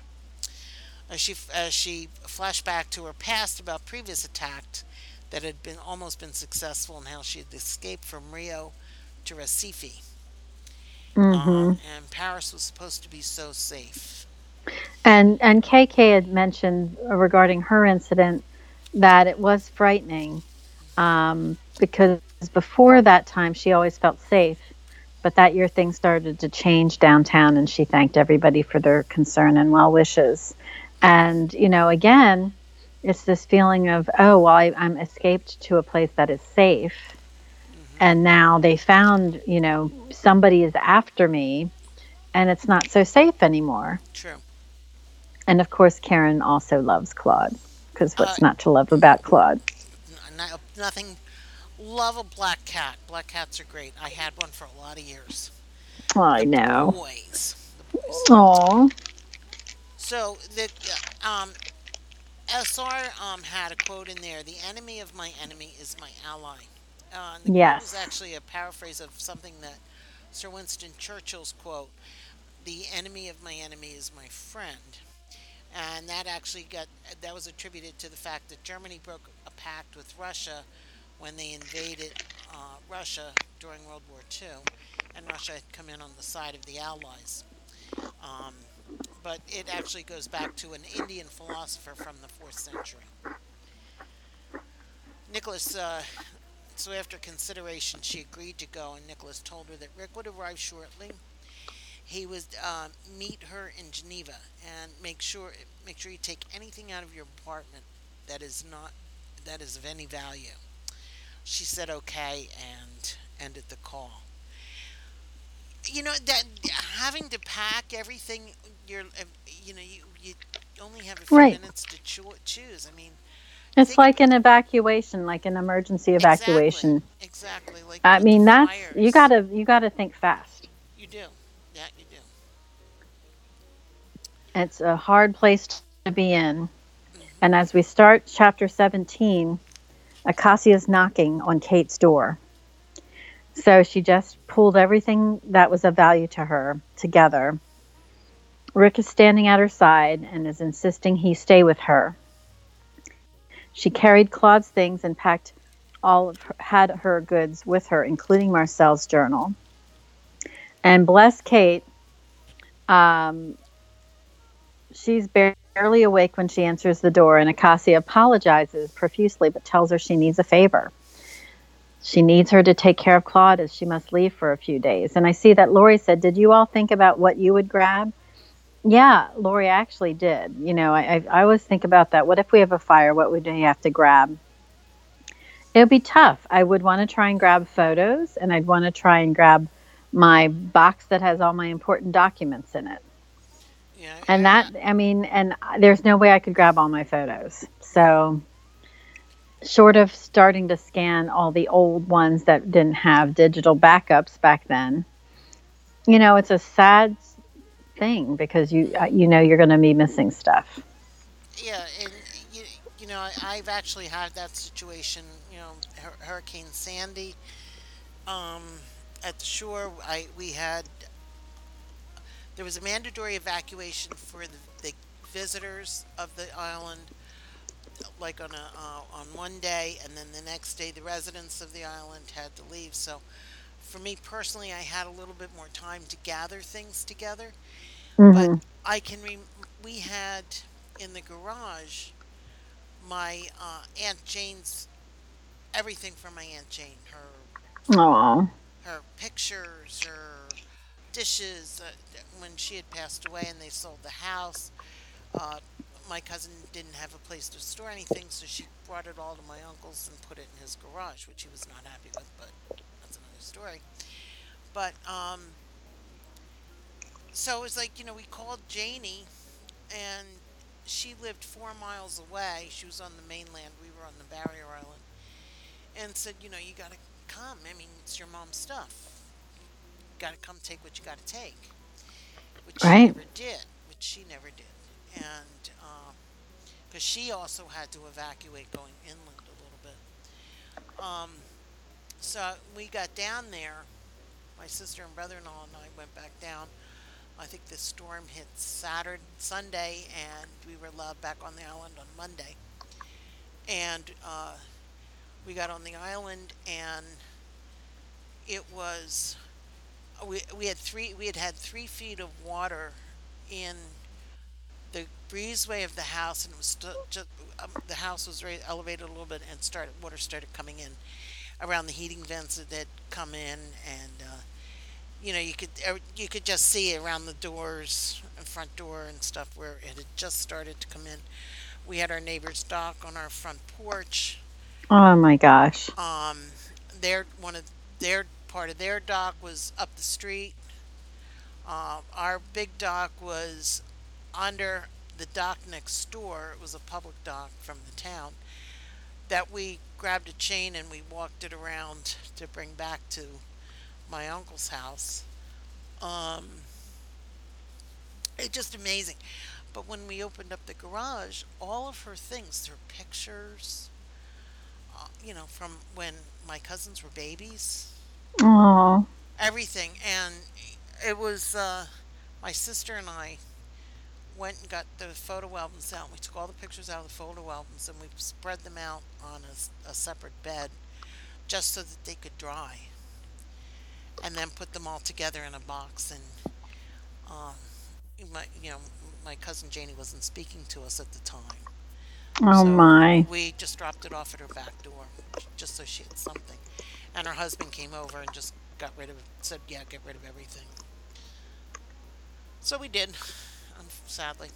As she as she flashed back to her past about previous attacks that had been almost been successful and how she had escaped from Rio to Recife. hmm Uh, and Paris was supposed to be so safe. And and KK had mentioned regarding her incident that it was frightening um, because before that time she always felt safe, but that year things started to change downtown, and she thanked everybody for their concern and well wishes. And you know, again, it's this feeling of oh, well, I, I'm escaped to a place that is safe, and now they found you know somebody is after me, and it's not so safe anymore. True. And of course, Karen also loves Claude because what's Uh, not to love about Claude? Nothing. Love a black cat. Black cats are great. I had one for a lot of years. I know. boys. The boys. Aw. So the um, SR um, had a quote in there: "The enemy of my enemy is my ally." Uh, the Yes. was actually a paraphrase of something that Sir Winston Churchill's quote: "The enemy of my enemy is my friend." And that actually got that was attributed to the fact that Germany broke a pact with Russia when they invaded uh, Russia during World War II, and Russia had come in on the side of the Allies. Um, but it actually goes back to an Indian philosopher from the fourth century. Nicholas, uh, so after consideration, she agreed to go, and Nicholas told her that Rick would arrive shortly. He would uh, meet her in Geneva and make sure make sure you take anything out of your apartment that is not that is of any value. She said okay and ended the call. You know that having to pack everything, you're uh, you know you you only have a few Right. minutes to choo- choose. I mean, It's like an evacuation, like an emergency evacuation. Exactly. exactly like I mean, that's you fires. gotta you gotta think fast. It's a hard place to be in. And as we start chapter 17, Acacia's knocking on Kate's door. So she just pulled everything that was of value to her together. Rick is standing at her side and is insisting he stay with her. She carried Claude's things and packed all of her, had her goods with her, including Marcel's journal. And bless Kate, um, she's barely awake when she answers the door, and Acacia apologizes profusely but tells her she needs a favor. She needs her to take care of Claude as she must leave for a few days. And I see that Lori said, Did you all think about what you would grab? Yeah, Lori actually did. You know, I, I, I always think about that. What if we have a fire? What would we have to grab? It would be tough. I would want to try and grab photos, and I'd want to try and grab my box that has all my important documents in it Yeah. and that i mean and there's no way i could grab all my photos so short of starting to scan all the old ones that didn't have digital backups back then you know it's a sad thing because you uh, you know you're going to be missing stuff Yeah, and you, you know, I've actually had that situation. You know, Hurricane Sandy. Um, at the shore, I we had there was a mandatory evacuation for the, the visitors of the island, like on a uh, on one day, and then the next day the residents of the island had to leave. So, for me personally, I had a little bit more time to gather things together. Hmm but I can rem- we had in the garage my uh, Aunt Jane's everything from my Aunt Jane her oh her pictures her dishes uh, when she had passed away and they sold the house uh, my cousin didn't have a place to store anything so she brought it all to my uncle's and put it in his garage which he was not happy with but that's another story but um so it was like you know we called Janie and she lived four miles away. She was on the mainland. We were on the barrier island, and said, you know, you got to come. I mean, it's your mom's stuff. Got to come take what you got to take, which she Right. never did. Which she never did, and because she also had to evacuate going inland a little bit. Um, so we got down there. My sister and brother-in-law and I went back down. I think the storm hit Saturday, Sunday, and we were allowed back on the island on Monday. And uh, we got on the island, and it was we we had three we had had three feet of water in the breezeway of the house, and it was stu- just um, the house was very elevated a little bit, and started water started coming in around the heating vents that had come in, and uh, you know you could er, you could just see around the doors and front door and stuff where it had just started to come in. We had our neighbor's dock on our front porch. oh my gosh Um, their one of their part of their dock was up the street. Uh, our big dock was under the dock next door. It was a public dock from the town that we grabbed a chain and we walked it around to bring back to my uncle's house. Um, it's just amazing. But when we opened up the garage, all of her things, her pictures, uh, you know, from when my cousins were babies, Oh, everything. And it was uh, my sister and I went and got the photo albums out. We took all the pictures out of the photo albums and we spread them out on a separate bed just so that they could dry. And then put them all together in a box. And um, my, you know, my cousin Janie wasn't speaking to us at the time. oh So my. we just dropped it off at her back door, just so she had something. And her husband came over and just got rid of, said, "Yeah, get rid of everything." So we did, sadly.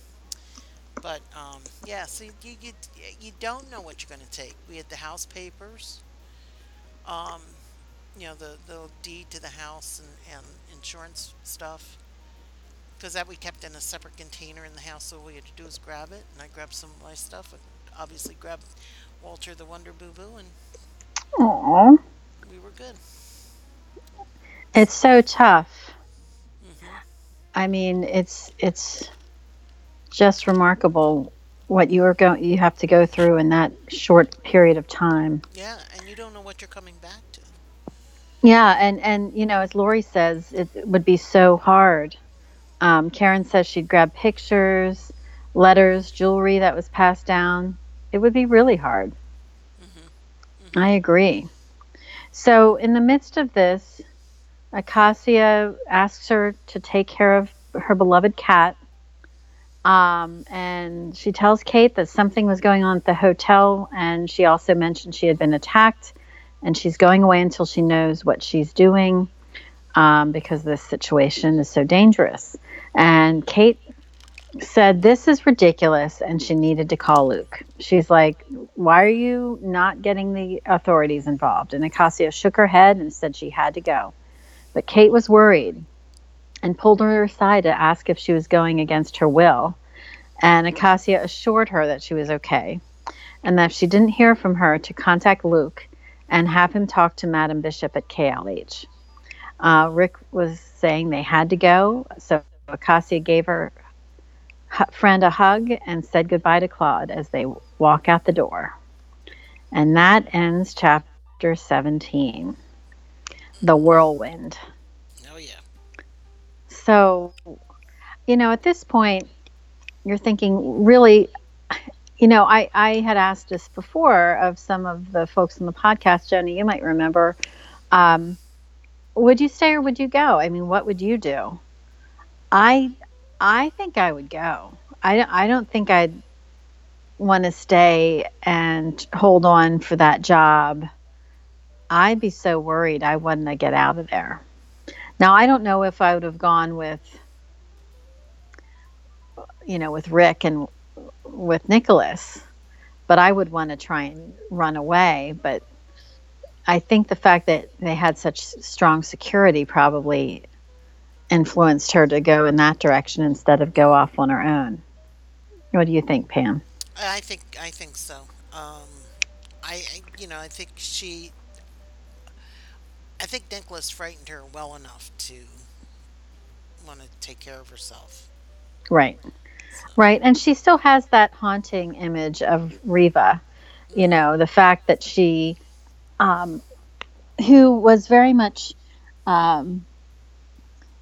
But um, yeah, so you, you you don't know what you're going to take. We had the house papers, um, you know, the the deed to the house and, and insurance stuff, because that we kept in a separate container in the house. So all we had to do was grab it, and I grabbed some of my stuff, and obviously grabbed Walter the Wonder Boo Boo, and were good. it's so tough. hmm I mean, it's it's just remarkable what you are going you have to go through in that short period of time. Yeah, and you don't know what you're coming back to. Yeah, and and you know, as Lori says, it would be so hard. Um, Karen says she'd grab pictures, letters, jewelry that was passed down. It would be really hard. hmm I agree. So, in the midst of this, Acacia asks her to take care of her beloved cat. Um, and she tells Kate that something was going on at the hotel, and she also mentioned she had been attacked, and she's going away until she knows what she's doing um, because this situation is so dangerous. And Kate said, This is ridiculous, and she needed to call Luke. She's like, Why are you not getting the authorities involved? And Acacia shook her head and said she had to go. But Kate was worried and pulled her aside to ask if she was going against her will. And Acacia assured her that she was okay, and that if she didn't hear from her, to contact Luke and have him talk to Madam Bishop at KLH. Uh, Rick was saying they had to go, so Acacia gave her friend a hug and said goodbye to Claude as they walk out the door. And that ends chapter 17 The Whirlwind. Oh yeah. So, you know, at this point, you're thinking, really, you know, I, I had asked this before of some of the folks on the podcast, Jenny, you might remember. Um, would you stay or would you go? I mean, what would you do? I I think I would go. I I don't think I'd want to stay and hold on for that job. I'd be so worried I wouldn't get out of there. Now, I don't know if I would have gone with, you know, with Rick and with Nicholas, but I would want to try and run away. But I think the fact that they had such strong security probably influenced her to go in that direction instead of go off on her own. What do you think, Pam? I think I think so. Um, I you know I think she. I think Nicholas frightened her well enough to want to take care of herself. Right. Right. And she still has that haunting image of Riva, you know, the fact that she, um, who was very much, um,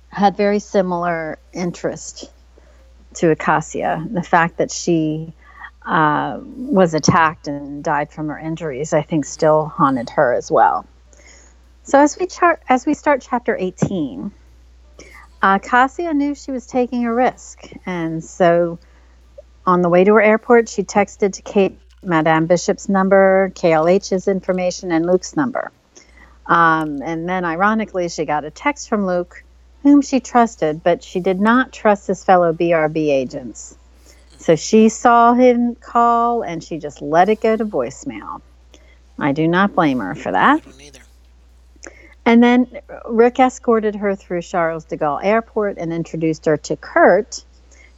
had very similar interest to Acacia. The fact that she uh, was attacked and died from her injuries, I think, still haunted her as well. So as we chart, as we start chapter 18, uh, Cassia knew she was taking a risk, and so on the way to her airport, she texted to Kate Madame Bishop's number, KLH's information, and Luke's number. Um, and then, ironically, she got a text from Luke, whom she trusted, but she did not trust his fellow BRB agents. So she saw him call, and she just let it go to voicemail. I do not blame her for that. And then Rick escorted her through Charles de Gaulle Airport and introduced her to Kurt,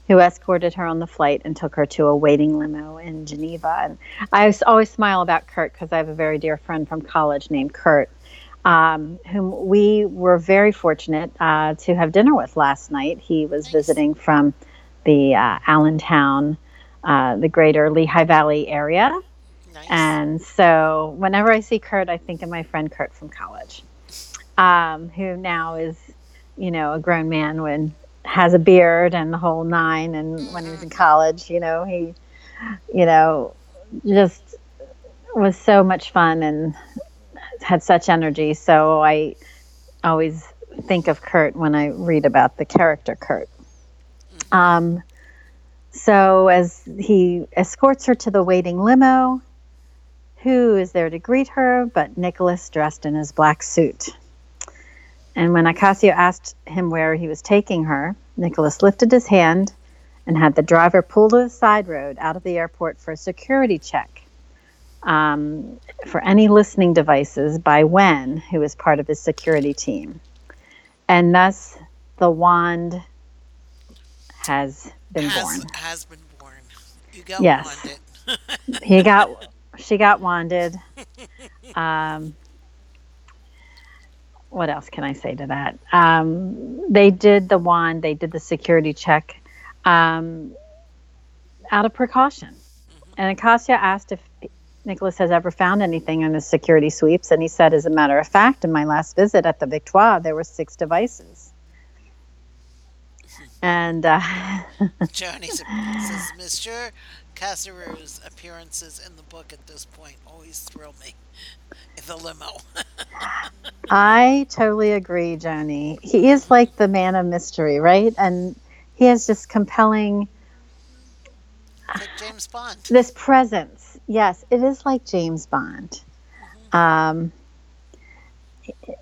who escorted her on the flight and took her to a waiting limo in Geneva. And I always smile about Kurt because I have a very dear friend from college named Kurt. Um, whom we were very fortunate uh, to have dinner with last night. He was Nice. visiting from the uh, Allentown, uh, the greater Lehigh Valley area. Nice. And so whenever I see Kurt, I think of my friend Kurt from college, um, who now is, you know, a grown man when has a beard and the whole nine. And when he was in college, you know, he, you know, just was so much fun and had such energy. So I always think of Kurt when I read about the character Kurt. Um, so as he escorts her to the waiting limo, who is there to greet her but Nicholas dressed in his black suit? And when Acacio asked him where he was taking her, Nicholas lifted his hand and had the driver pull to the side road out of the airport for a security check um, for any listening devices by Wen, who is part of his security team. And thus the wand has been has, born. has been born. You got Yes. wanded. he got she got wanded um what else can i say to that um they did the wand they did the security check um out of precaution and acacia asked if nicholas has ever found anything in his security sweeps and he said as a matter of fact in my last visit at the victoire there were six devices and uh, Johnny says, Monsieur Casaru's appearances in the book at this point always thrill me. In the limo. I totally agree, Joni. He is like the man of mystery, right? And he has just compelling like James Bond. this presence. Yes, it is like James Bond. Um,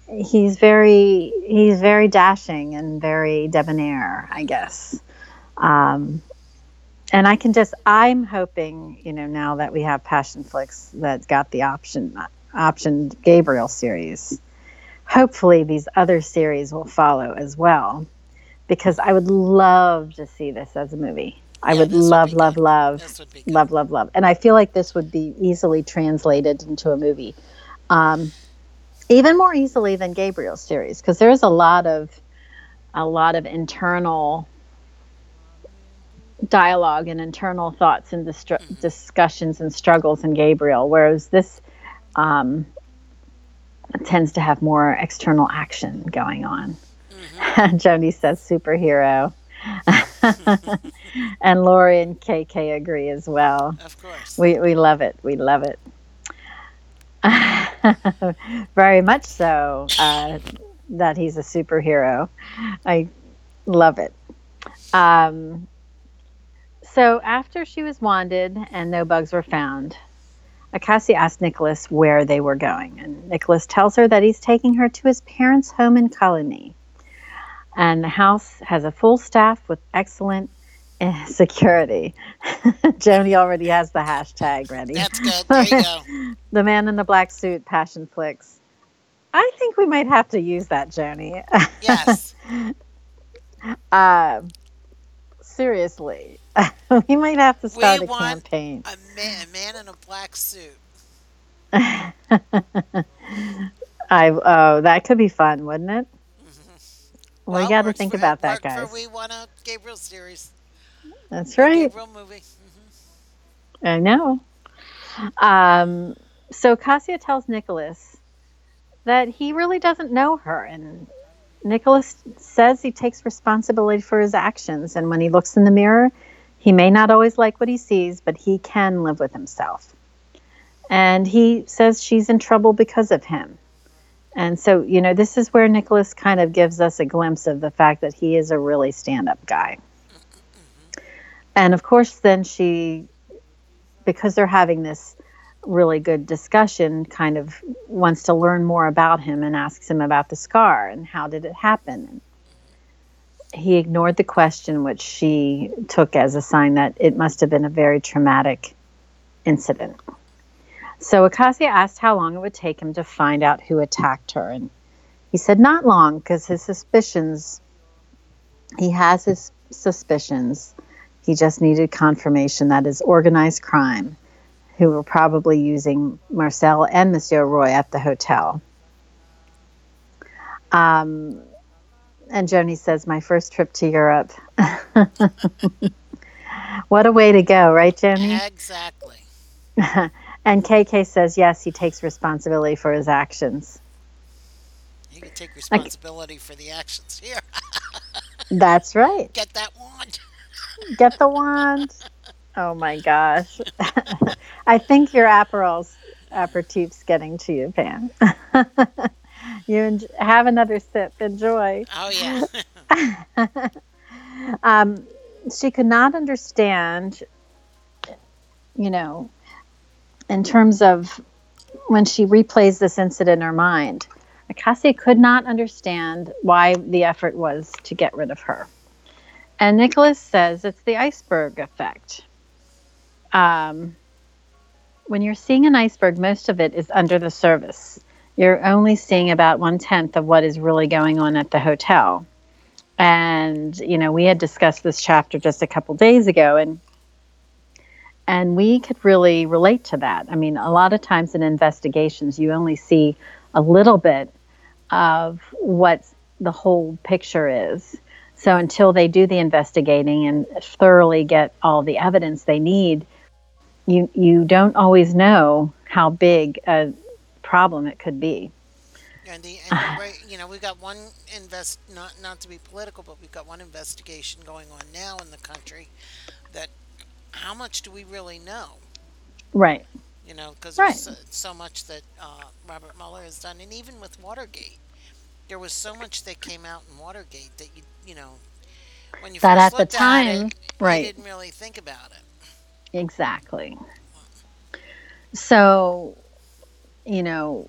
he's very he's very dashing and very debonair, I guess. Um, and I can just I'm hoping, you know, now that we have Passionflix that's got the option option Gabriel series. Hopefully these other series will follow as well because I would love to see this as a movie. I Yeah, would love love good. love This would be good. love love love. And i feel like this would be easily translated into a movie um, even more easily than gabriel's series because there's a lot of a lot of internal dialogue and internal thoughts and distru- discussions and struggles in gabriel whereas this um, tends to have more external action going on. Joni says superhero and lori and kk agree as well Of course. we, we love it. We love it. Very much so uh, that he's a superhero. I love it. Um, so after she was wanded and no bugs were found, Akasi asked Nicholas where they were going. And Nicholas tells her that he's taking her to his parents' home in Cologny. And the house has a full staff with excellent eh, security. Joni already has the hashtag ready. That's good. There you go. the man in the black suit, Passionflix. I think we might have to use that, Joni. Yes. uh, seriously, we might have to start a want- campaign. A man, a man in a black suit. I oh, that could be fun, wouldn't it? We Well, got to think about that, guys. For we want a Gabriel series. That's right. Gabriel movie. I know. Um, so Cassia tells Nicholas that he really doesn't know her, and Nicholas says he takes responsibility for his actions, and when he looks in the mirror, he may not always like what he sees, but he can live with himself. And he says she's in trouble because of him. And so, you know, this is where Nicholas kind of gives us a glimpse of the fact that he is a really stand up guy. And of course, then she because they're having this really good discussion, kind of wants to learn more about him and asks him about the scar and how did it happen. He ignored the question, which she took as a sign that it must have been a very traumatic incident. So Acacia asked how long it would take him to find out who attacked her, and he said not long because his suspicions. He has his suspicions. He just needed confirmation that is organized crime, who were probably using Marcel and Monsieur Roy at the hotel. Um, and Joni says, My first trip to Europe. what a way to go, right, Joni? Exactly. and KK says, Yes, he takes responsibility for his actions. You can take responsibility for the actions here. That's right. Get that wand. Get the wand. Oh my gosh. I think your Aperol's aperitif's getting to you, Pam. you have another sip. Enjoy. Oh yeah. um, she could not understand, you know, in terms of when she replays this incident in her mind, Acacia could not understand why the effort was to get rid of her. And Nicholas says it's the iceberg effect. Um, when you're seeing an iceberg, most of it is under the surface. You're only seeing about one tenth of what is really going on at the hotel. And you know, we had discussed this chapter just a couple days ago, and and we could really relate to that. I mean, a lot of times in investigations, you only see a little bit of what the whole picture is. So until they do the investigating and thoroughly get all the evidence they need, you you don't always know how big a problem it could be. And the and right, you know we've got one invest not not to be political, but we've got one investigation going on now in the country. That how much do we really know? Right. You know, because Right. there's so, so much that uh, Robert Mueller has done, and even with Watergate, there was so much that came out in Watergate that you you know when you That first at the time- at it, right. you didn't really think about it. Exactly. So, you know,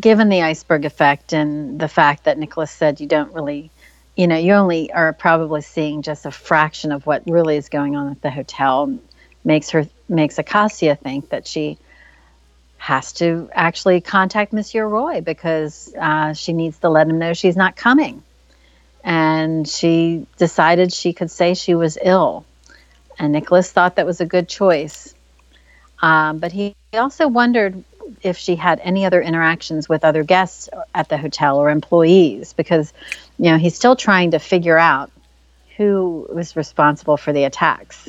given the iceberg effect and the fact that Nicholas said you don't really, you know, you only are probably seeing just a fraction of what really is going on at the hotel, makes her makes Acacia think that she has to actually contact Monsieur Roy because uh, she needs to let him know she's not coming. And she decided she could say she was ill. And Nicholas thought that was a good choice. Um, but he also wondered if she had any other interactions with other guests at the hotel or employees because, you know, he's still trying to figure out who was responsible for the attacks.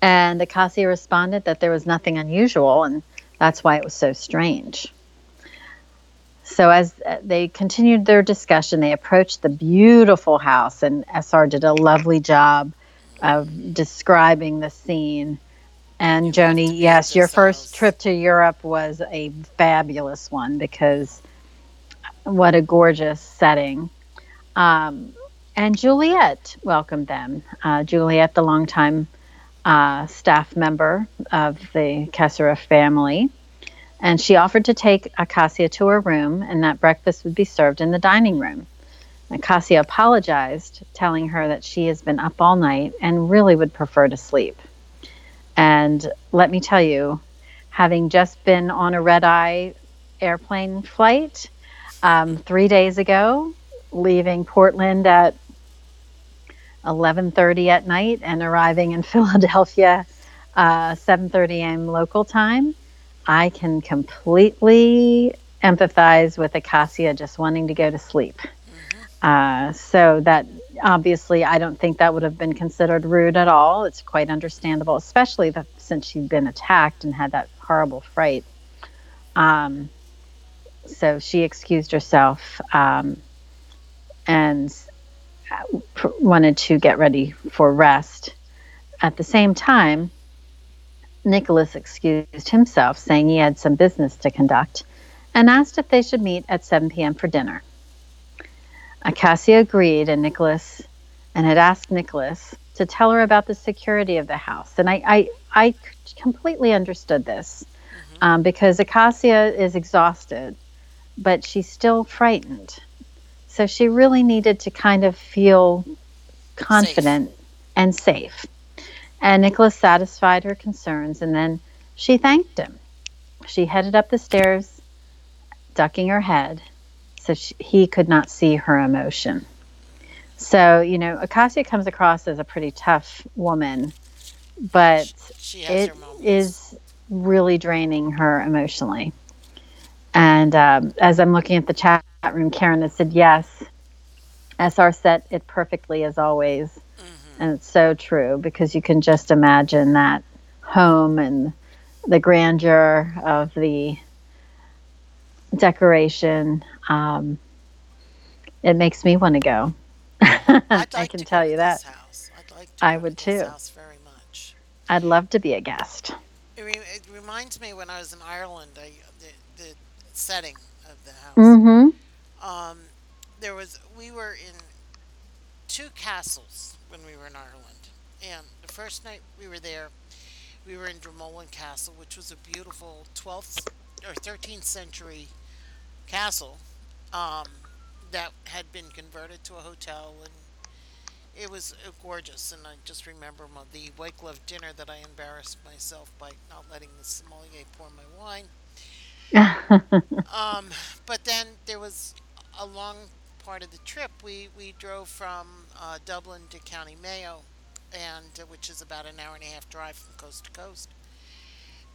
And Acacia responded that there was nothing unusual, and that's why it was so strange. So, as uh, they continued their discussion, they approached the beautiful house, and SR did a lovely job of describing the scene. And You have to Joni, yes, your first trip to Europe was a fabulous one because what a gorgeous setting. Um, and Juliet welcomed them. Uh, Juliet, the longtime uh, staff member of the Kessera family. And she offered to take Acacia to her room and that breakfast would be served in the dining room. Acacia apologized, telling her that she has been up all night and really would prefer to sleep. And let me tell you, having just been on a red eye airplane flight um, three days ago, leaving Portland at 11:30 at night and arriving in Philadelphia uh, 7:30 a.m. local time, I can completely empathize with Acacia just wanting to go to sleep. Uh, so that obviously, I don't think that would have been considered rude at all. It's quite understandable, especially the, since she'd been attacked and had that horrible fright. Um, so she excused herself um, and uh, wanted to get ready for rest. At the same time, Nicholas excused himself, saying he had some business to conduct, and asked if they should meet at 7 p.m. for dinner. Acacia agreed, and Nicholas and had asked Nicholas to tell her about the security of the house. And I, I, I completely understood this um, because Acacia is exhausted, but she's still frightened. So she really needed to kind of feel confident and safe. And Nicholas satisfied her concerns, and then she thanked him. She headed up the stairs, ducking her head so she, he could not see her emotion. So, you know, Acacia comes across as a pretty tough woman, but She has it is really draining her emotionally. And um, as I'm looking at the chat room, Karen has said yes. SR set it perfectly as always. Mm-hmm. And it's so true because you can just imagine that home and the grandeur of the decoration. Um, it makes me want to go. I'd I can tell you that. I'd like to I would to too. Very much. I'd love to be a guest. It, re- it reminds me when I was in Ireland, I, the, the setting of the house. Mm-hmm. Um, there was we were in two castles when we were in Ireland, and the first night we were there, we were in Dromoland Castle, which was a beautiful 12th or 13th century castle um, that had been converted to a hotel, and it was uh, gorgeous. And I just remember my, the white glove dinner that I embarrassed myself by not letting the sommelier pour my wine. Um, but then there was a long part of the trip. We we drove from uh, Dublin to County Mayo, and uh, which is about an hour and a half drive from coast to coast.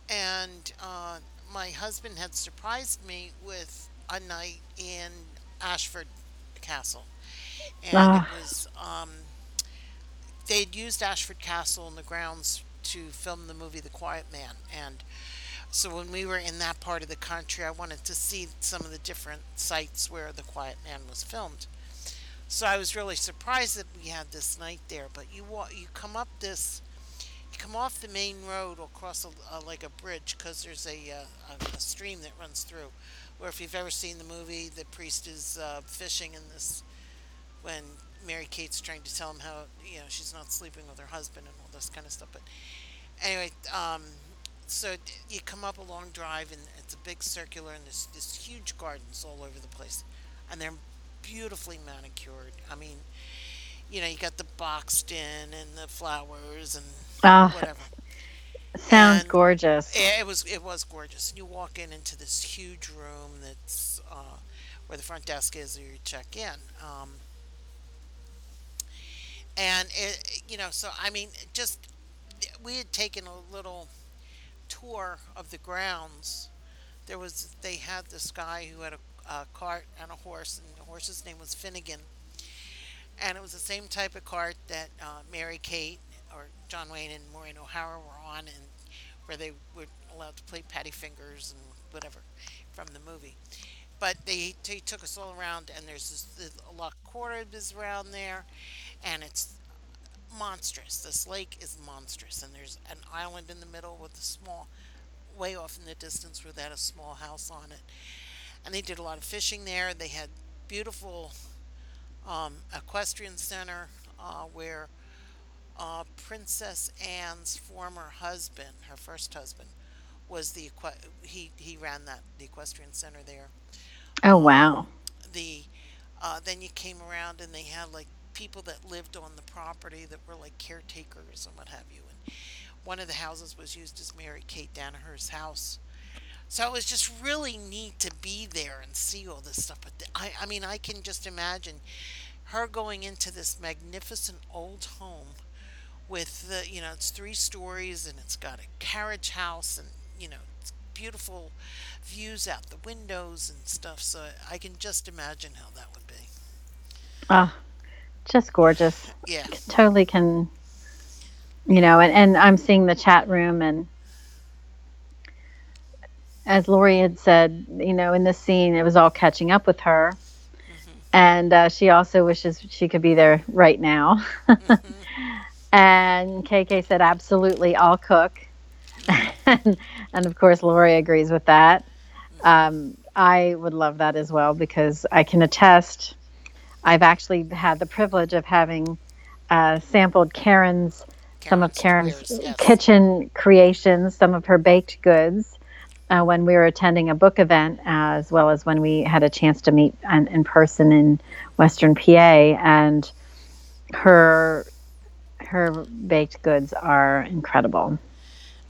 And uh, my husband had surprised me with a night in Ashford Castle, and Ah. it was um, they'd used Ashford Castle in the grounds to film the movie The Quiet Man, and so when we were in that part of the country, I wanted to see some of the different sites where The Quiet Man was filmed. So I was really surprised that we had this night there. But you wa- you come up this, you come off the main road or across a, a, like a bridge because there's a, uh, a a stream that runs through. Where if you've ever seen the movie, the priest is uh, fishing in this when Mary Kate's trying to tell him how you know she's not sleeping with her husband and all this kind of stuff. But anyway, um, so you come up a long drive and it's a big circular and there's this huge gardens all over the place, and they're beautifully manicured. I mean, you know, you got the boxed in and the flowers and Ah, whatever. Sounds And- gorgeous. It was it was gorgeous. You walk in into this huge room that's uh, where the front desk is, where you check in. Um, and it, you know, so I mean, just we had taken a little tour of the grounds. There was they had this guy who had a, a cart and a horse, and the horse's name was Finnegan, and it was the same type of cart that uh, Mary Kate or John Wayne and Maureen O'Hara were on, and where they were allowed to play patty fingers and whatever from the movie. But they, they took us all around, and there's this, this a lot of quarters around there, and it's monstrous. This lake is monstrous, and there's an island in the middle with a small, way off in the distance, where they had a small house on it. And they did a lot of fishing there. They had beautiful um, equestrian center uh, where uh, Princess Anne's former husband, her first husband, was the equi- he he ran that the equestrian center there. Oh wow. The uh, then you came around and they had like people that lived on the property that were like caretakers and what have you. And one of the houses was used as Mary Kate Danaher's house. So it was just really neat to be there and see all this stuff. But the, I, I mean, I can just imagine her going into this magnificent old home with the, you know, it's three stories and it's got a carriage house and, you know, it's beautiful views out the windows and stuff. So I can just imagine how that would be. Ah, just gorgeous. Yeah. Totally can. You know, and, and I'm seeing the chat room, and as Lori had said, you know, in this scene, it was all catching up with her. And uh, she also wishes she could be there right now. and KK said, absolutely, I'll cook. and, and of course, Lori agrees with that. Um, I would love that as well because I can attest. I've actually had the privilege of having uh, sampled Karen's some of Karen's Karen's yes. kitchen creations, some of her baked goods uh, when we were attending a book event, as well as when we had a chance to meet in, in person in Western PA. And her her baked goods are incredible.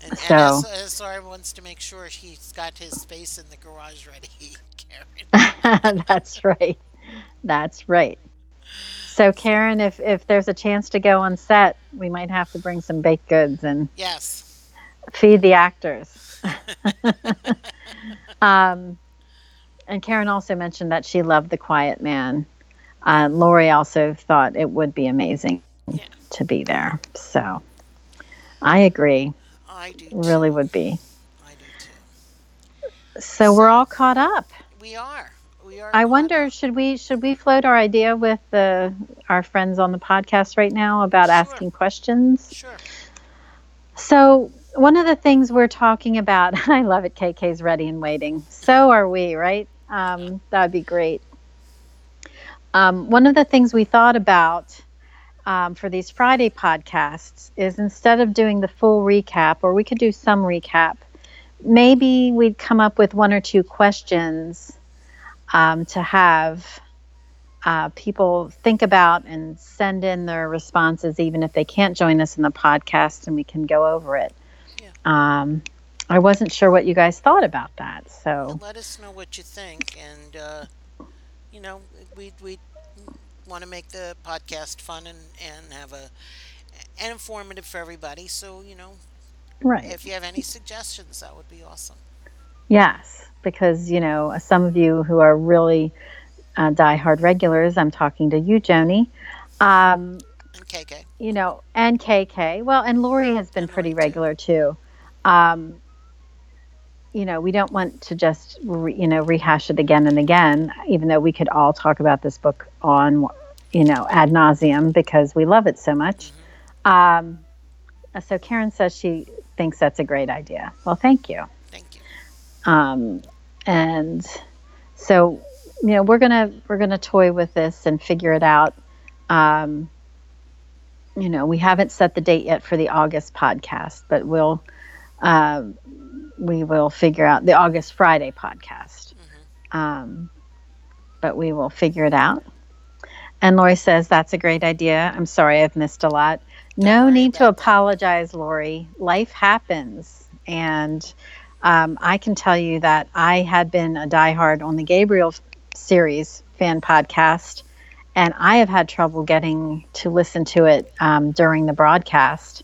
And, So- and SR wants to make sure he's got his space in the garage ready, Karen. That's right. That's right. So Karen, if if there's a chance to go on set, we might have to bring some baked goods and Yes. feed the actors. um, and Karen also mentioned that she loved The Quiet Man. Uh, Lori also thought it would be amazing Yeah. to be there. So I agree. I do. Really would be. I do too. So we're all caught up. We are. We are. I wonder up. should we should we float our idea with the our friends on the podcast right now about Sure. asking questions? Sure. So one of the things we're talking about, I love it. KK's ready and waiting. So are we, right? Um, that'd be great. Um, one of the things we thought about um, for these Friday podcasts is instead of doing the full recap, or we could do some recap, maybe we'd come up with one or two questions um, to have uh, people think about and send in their responses, even if they can't join us in the podcast, and we can go over it. Um, I wasn't sure what you guys thought about that, so Let us know what you think, and uh, you know, we we want to make the podcast fun and and have a and informative for everybody. So you know, right. if you have any suggestions, that would be awesome. Yes, because you know some of you who are really uh, diehard regulars, I'm talking to you, Joni. Um, And KK, you know, and KK. Well, and Lori has been And pretty regular too. Um, you know, we don't want to just re, you know rehash it again and again, even though we could all talk about this book on you know ad nauseum because we love it so much. Um, so Karen says she thinks that's a great idea. Well, thank you. thank you. um, and so you know we're gonna we're gonna toy with this and figure it out um, you know we haven't set the date yet for the august podcast but we'll uh, we will figure out the august friday podcast. Um, but we will figure it out. And lori says that's a great idea. I'm sorry i've missed a lot. No need to apologize lori. Life happens. And um, I can tell you that I had been a diehard on the Gabriel series fan podcast, and I have had trouble getting to listen to it um, during the broadcast.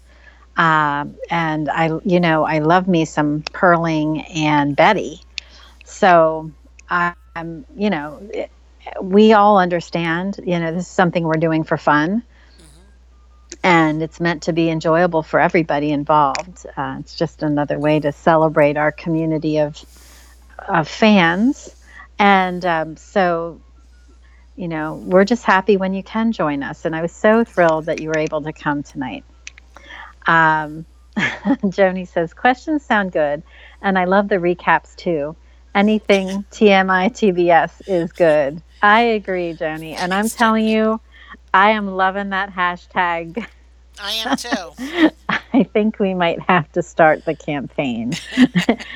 Um, and I, you know, I love me some Perling and Betty. So I'm, you know, it, we all understand, you know, this is something we're doing for fun. And it's meant to be enjoyable for everybody involved. Uh, it's just another way to celebrate our community of, of fans. And um, so, you know, we're just happy when you can join us. And I was so thrilled that you were able to come tonight. Um, Joni says, questions sound good. And I love the recaps too. Anything TMI TBS is good. I agree, Joni. And I'm telling you, I am loving that hashtag. I am too. I think we might have to start the campaign.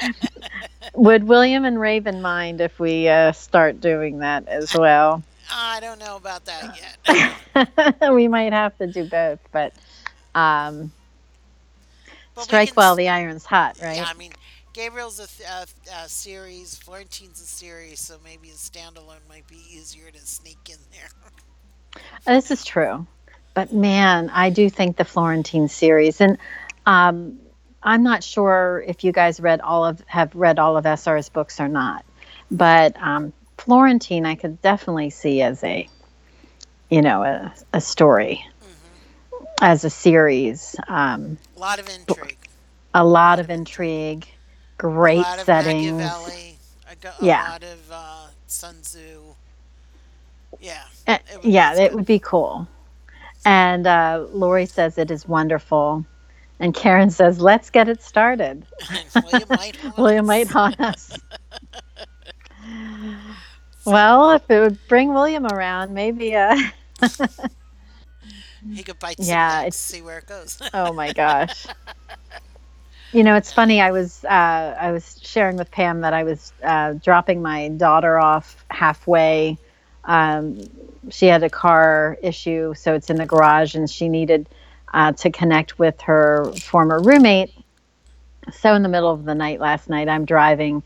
Would William and Raven mind if we uh, start doing that as well? I don't know about that yet. we might have to do both, but um, But strike while s- the iron's hot, right? Yeah, I mean, Gabriel's a, th- a, a series, Florentine's a series, so maybe a standalone might be easier to sneak in there. This is true. But man, I do think the Florentine series, and um, I'm not sure if you guys read all of have read all of SR's books or not. But um, Florentine, I could definitely see as a, you know, a, a story, as a series. Um, A lot of intrigue. a lot of intrigue, great a lot of settings. Machiavelli. A, Yeah. lot of uh, Sun Tzu. Yeah. Uh, It would- yeah, it would be cool. And uh, Lori says it is wonderful. And Karen says, let's get it started. William might haunt William us. might haunt us. well, if it would bring William around, maybe. Uh, He could bite some Yeah, it's- see where it goes. oh my gosh. You know, it's funny. I was uh, I was sharing with Pam that I was uh, dropping my daughter off halfway. Um, she had a car issue, so it's in the garage, and she needed uh, to connect with her former roommate. So in the middle of the night last night, I'm driving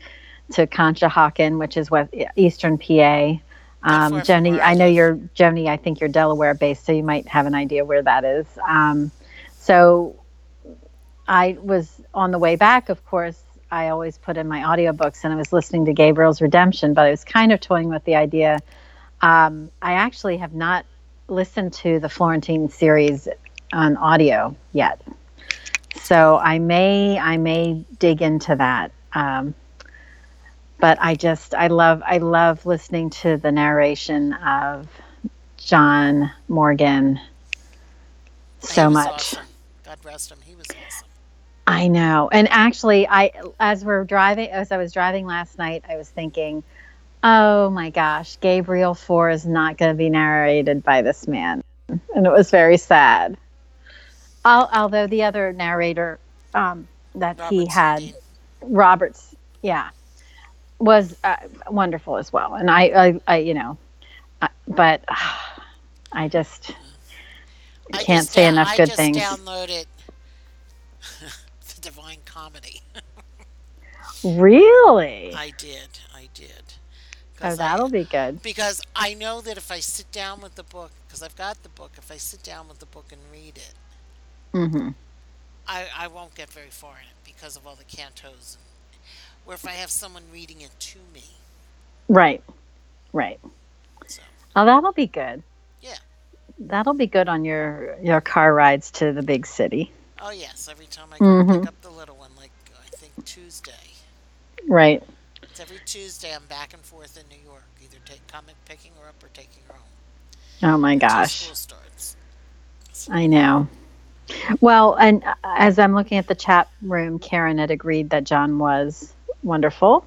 to Conshohocken, which is west, eastern PA. Um, Joni, I know you're Joni. I think you're Delaware based, so you might have an idea where that is. Um, so I was on the way back, of course, I always put in my audiobooks, and I was listening to Gabriel's Redemption, but I was kind of toying with the idea. Um, I actually have not listened to the Florentine series on audio yet, so I may I may dig into that. Um, but I just I love I love listening to the narration of John Morgan so much. awesome. God rest him. He was awesome. I know. And actually, I as we're driving, as I was driving last night, I was thinking, oh my gosh, Gabriel Four is not going to be narrated by this man, and it was very sad. Al- although the other narrator um, that he had. Roberts, yeah, was uh, wonderful as well. And I, I, I you know, I, but I just I can't just say down- enough I good just things. downloaded the Divine Comedy. really. I did. I did. Oh, 'Cause I- that'll be good. because I know that if I sit down with the book, because I've got the book, if I sit down with the book and read it, mm-hmm. I, I won't get very far in it because of all the cantos. And, or if I have someone reading it to me. Right. Right. So, Oh, that'll be good. yeah. That'll be good on your your car rides to the big city. Oh, yes. Every time I go Mhm. pick up the little one, like I think Tuesday. Right. It's every Tuesday I'm back and forth in New York, either take comic picking her up or taking her home. Oh my until gosh. School starts. I know. Well, and uh, as I'm looking at the chat room, Karen had agreed that John was wonderful.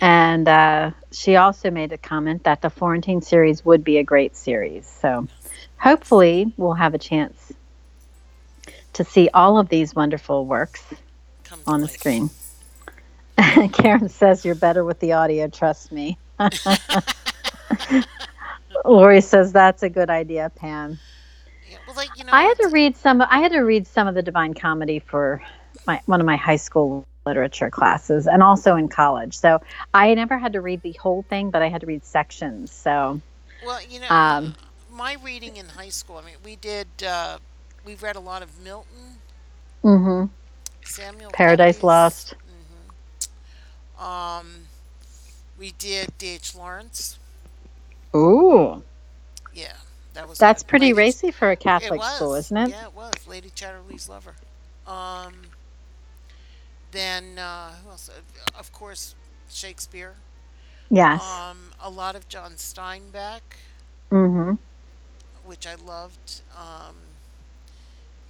And uh, she also made a comment that the Florentine series would be a great series. So hopefully, we'll have a chance to see all of these wonderful works on the life. screen. Karen says you're better with the audio, trust me. Lori says that's a good idea, Pam. Yeah, well, like you know, I had to read some I had to read some of the Divine Comedy for my one of my high school literature classes and also in college. So I never had to read the whole thing, but I had to read sections. So Well, you know, Um, my reading in high school. I mean, we did. Uh, we read a lot of Milton, mm-hmm. Samuel. Paradise Pepys. Lost. hmm Um, we did D.H. Lawrence. Ooh. Yeah, that was. That's pretty Lady- racy for a Catholic was. school, isn't it? Yeah, it was. Lady Chatterley's Lover. Um, then uh, who else? Of course, Shakespeare. Yes. Um, a lot of John Steinbeck. mhm. which I loved. Um,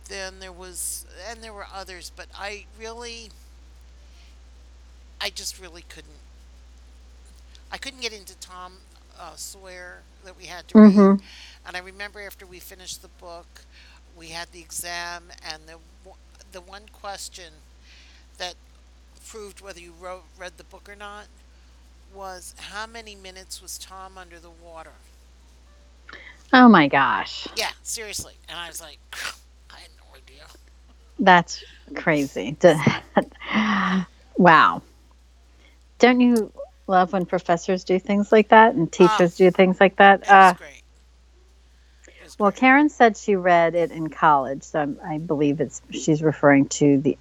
then there was, and there were others, but I really, I just really couldn't. I couldn't get into Tom uh, Sawyer that we had to read, Mhm. and I remember after we finished the book, we had the exam, and the the one question that proved whether you wrote read the book or not was how many minutes was Tom under the water. Oh my gosh. Yeah, seriously. And I was like, I had no idea. That's crazy. Wow. Don't you love when professors do things like that and teachers do things like that? Uh, great. Well. Karen said she read it in college, so I believe it's she's referring to the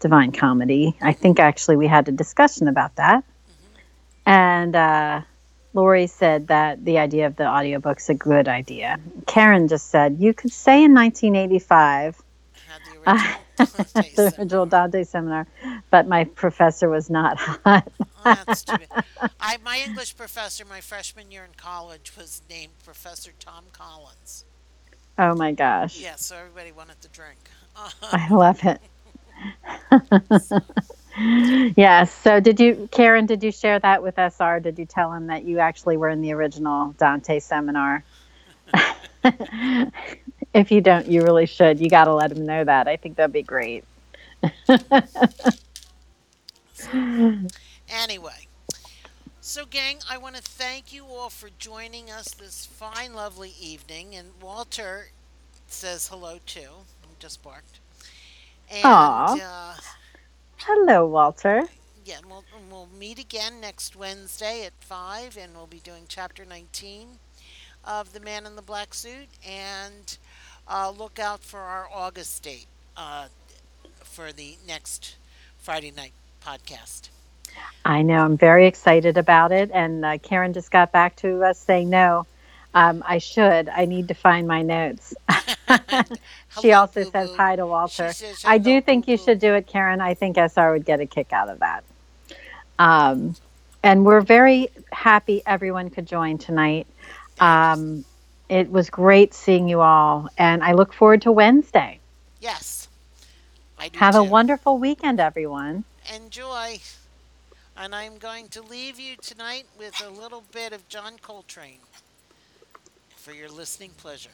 Divine Comedy. I think actually we had a discussion about that, and uh, Lori said that the idea of the audiobook's a good idea. Karen just said you could say in 1985 had the original Dante the seminar. original Dante seminar, but my professor was not hot. Oh, that's. I, my English professor, my freshman year in college, was named Professor Tom Collins. oh my gosh. Yeah, so everybody wanted to drink. I love it. yes. So, did you, Karen? Did you share that with SR? Did you tell him that you actually were in the original Dante seminar? if you don't, you really should. You got to let him know that. I think that'd be great. Anyway, so gang, I want to thank you all for joining us this fine, lovely evening. And Walter says hello too. He just barked. And uh, Hello, Walter. yeah, we'll, we'll meet again next Wednesday at five, and we'll be doing chapter nineteen of The Man in the Black Suit. And uh, look out for our August date uh, for the next Friday night podcast. I know. I'm very excited about it. And uh, Karen just got back to us saying, no, um, I should. I need to find my notes. she Hello, also Boo says hi to Walter. Says, I do think you Boo Boo." should do it, Karen. I think SR would get a kick out of that. Um, and we're very happy everyone could join tonight. Um, it was great seeing you all, and I look forward to Wednesday. Yes. I do Have a wonderful weekend, everyone. Enjoy. And I'm going to leave you tonight with a little bit of John Coltrane for your listening pleasure.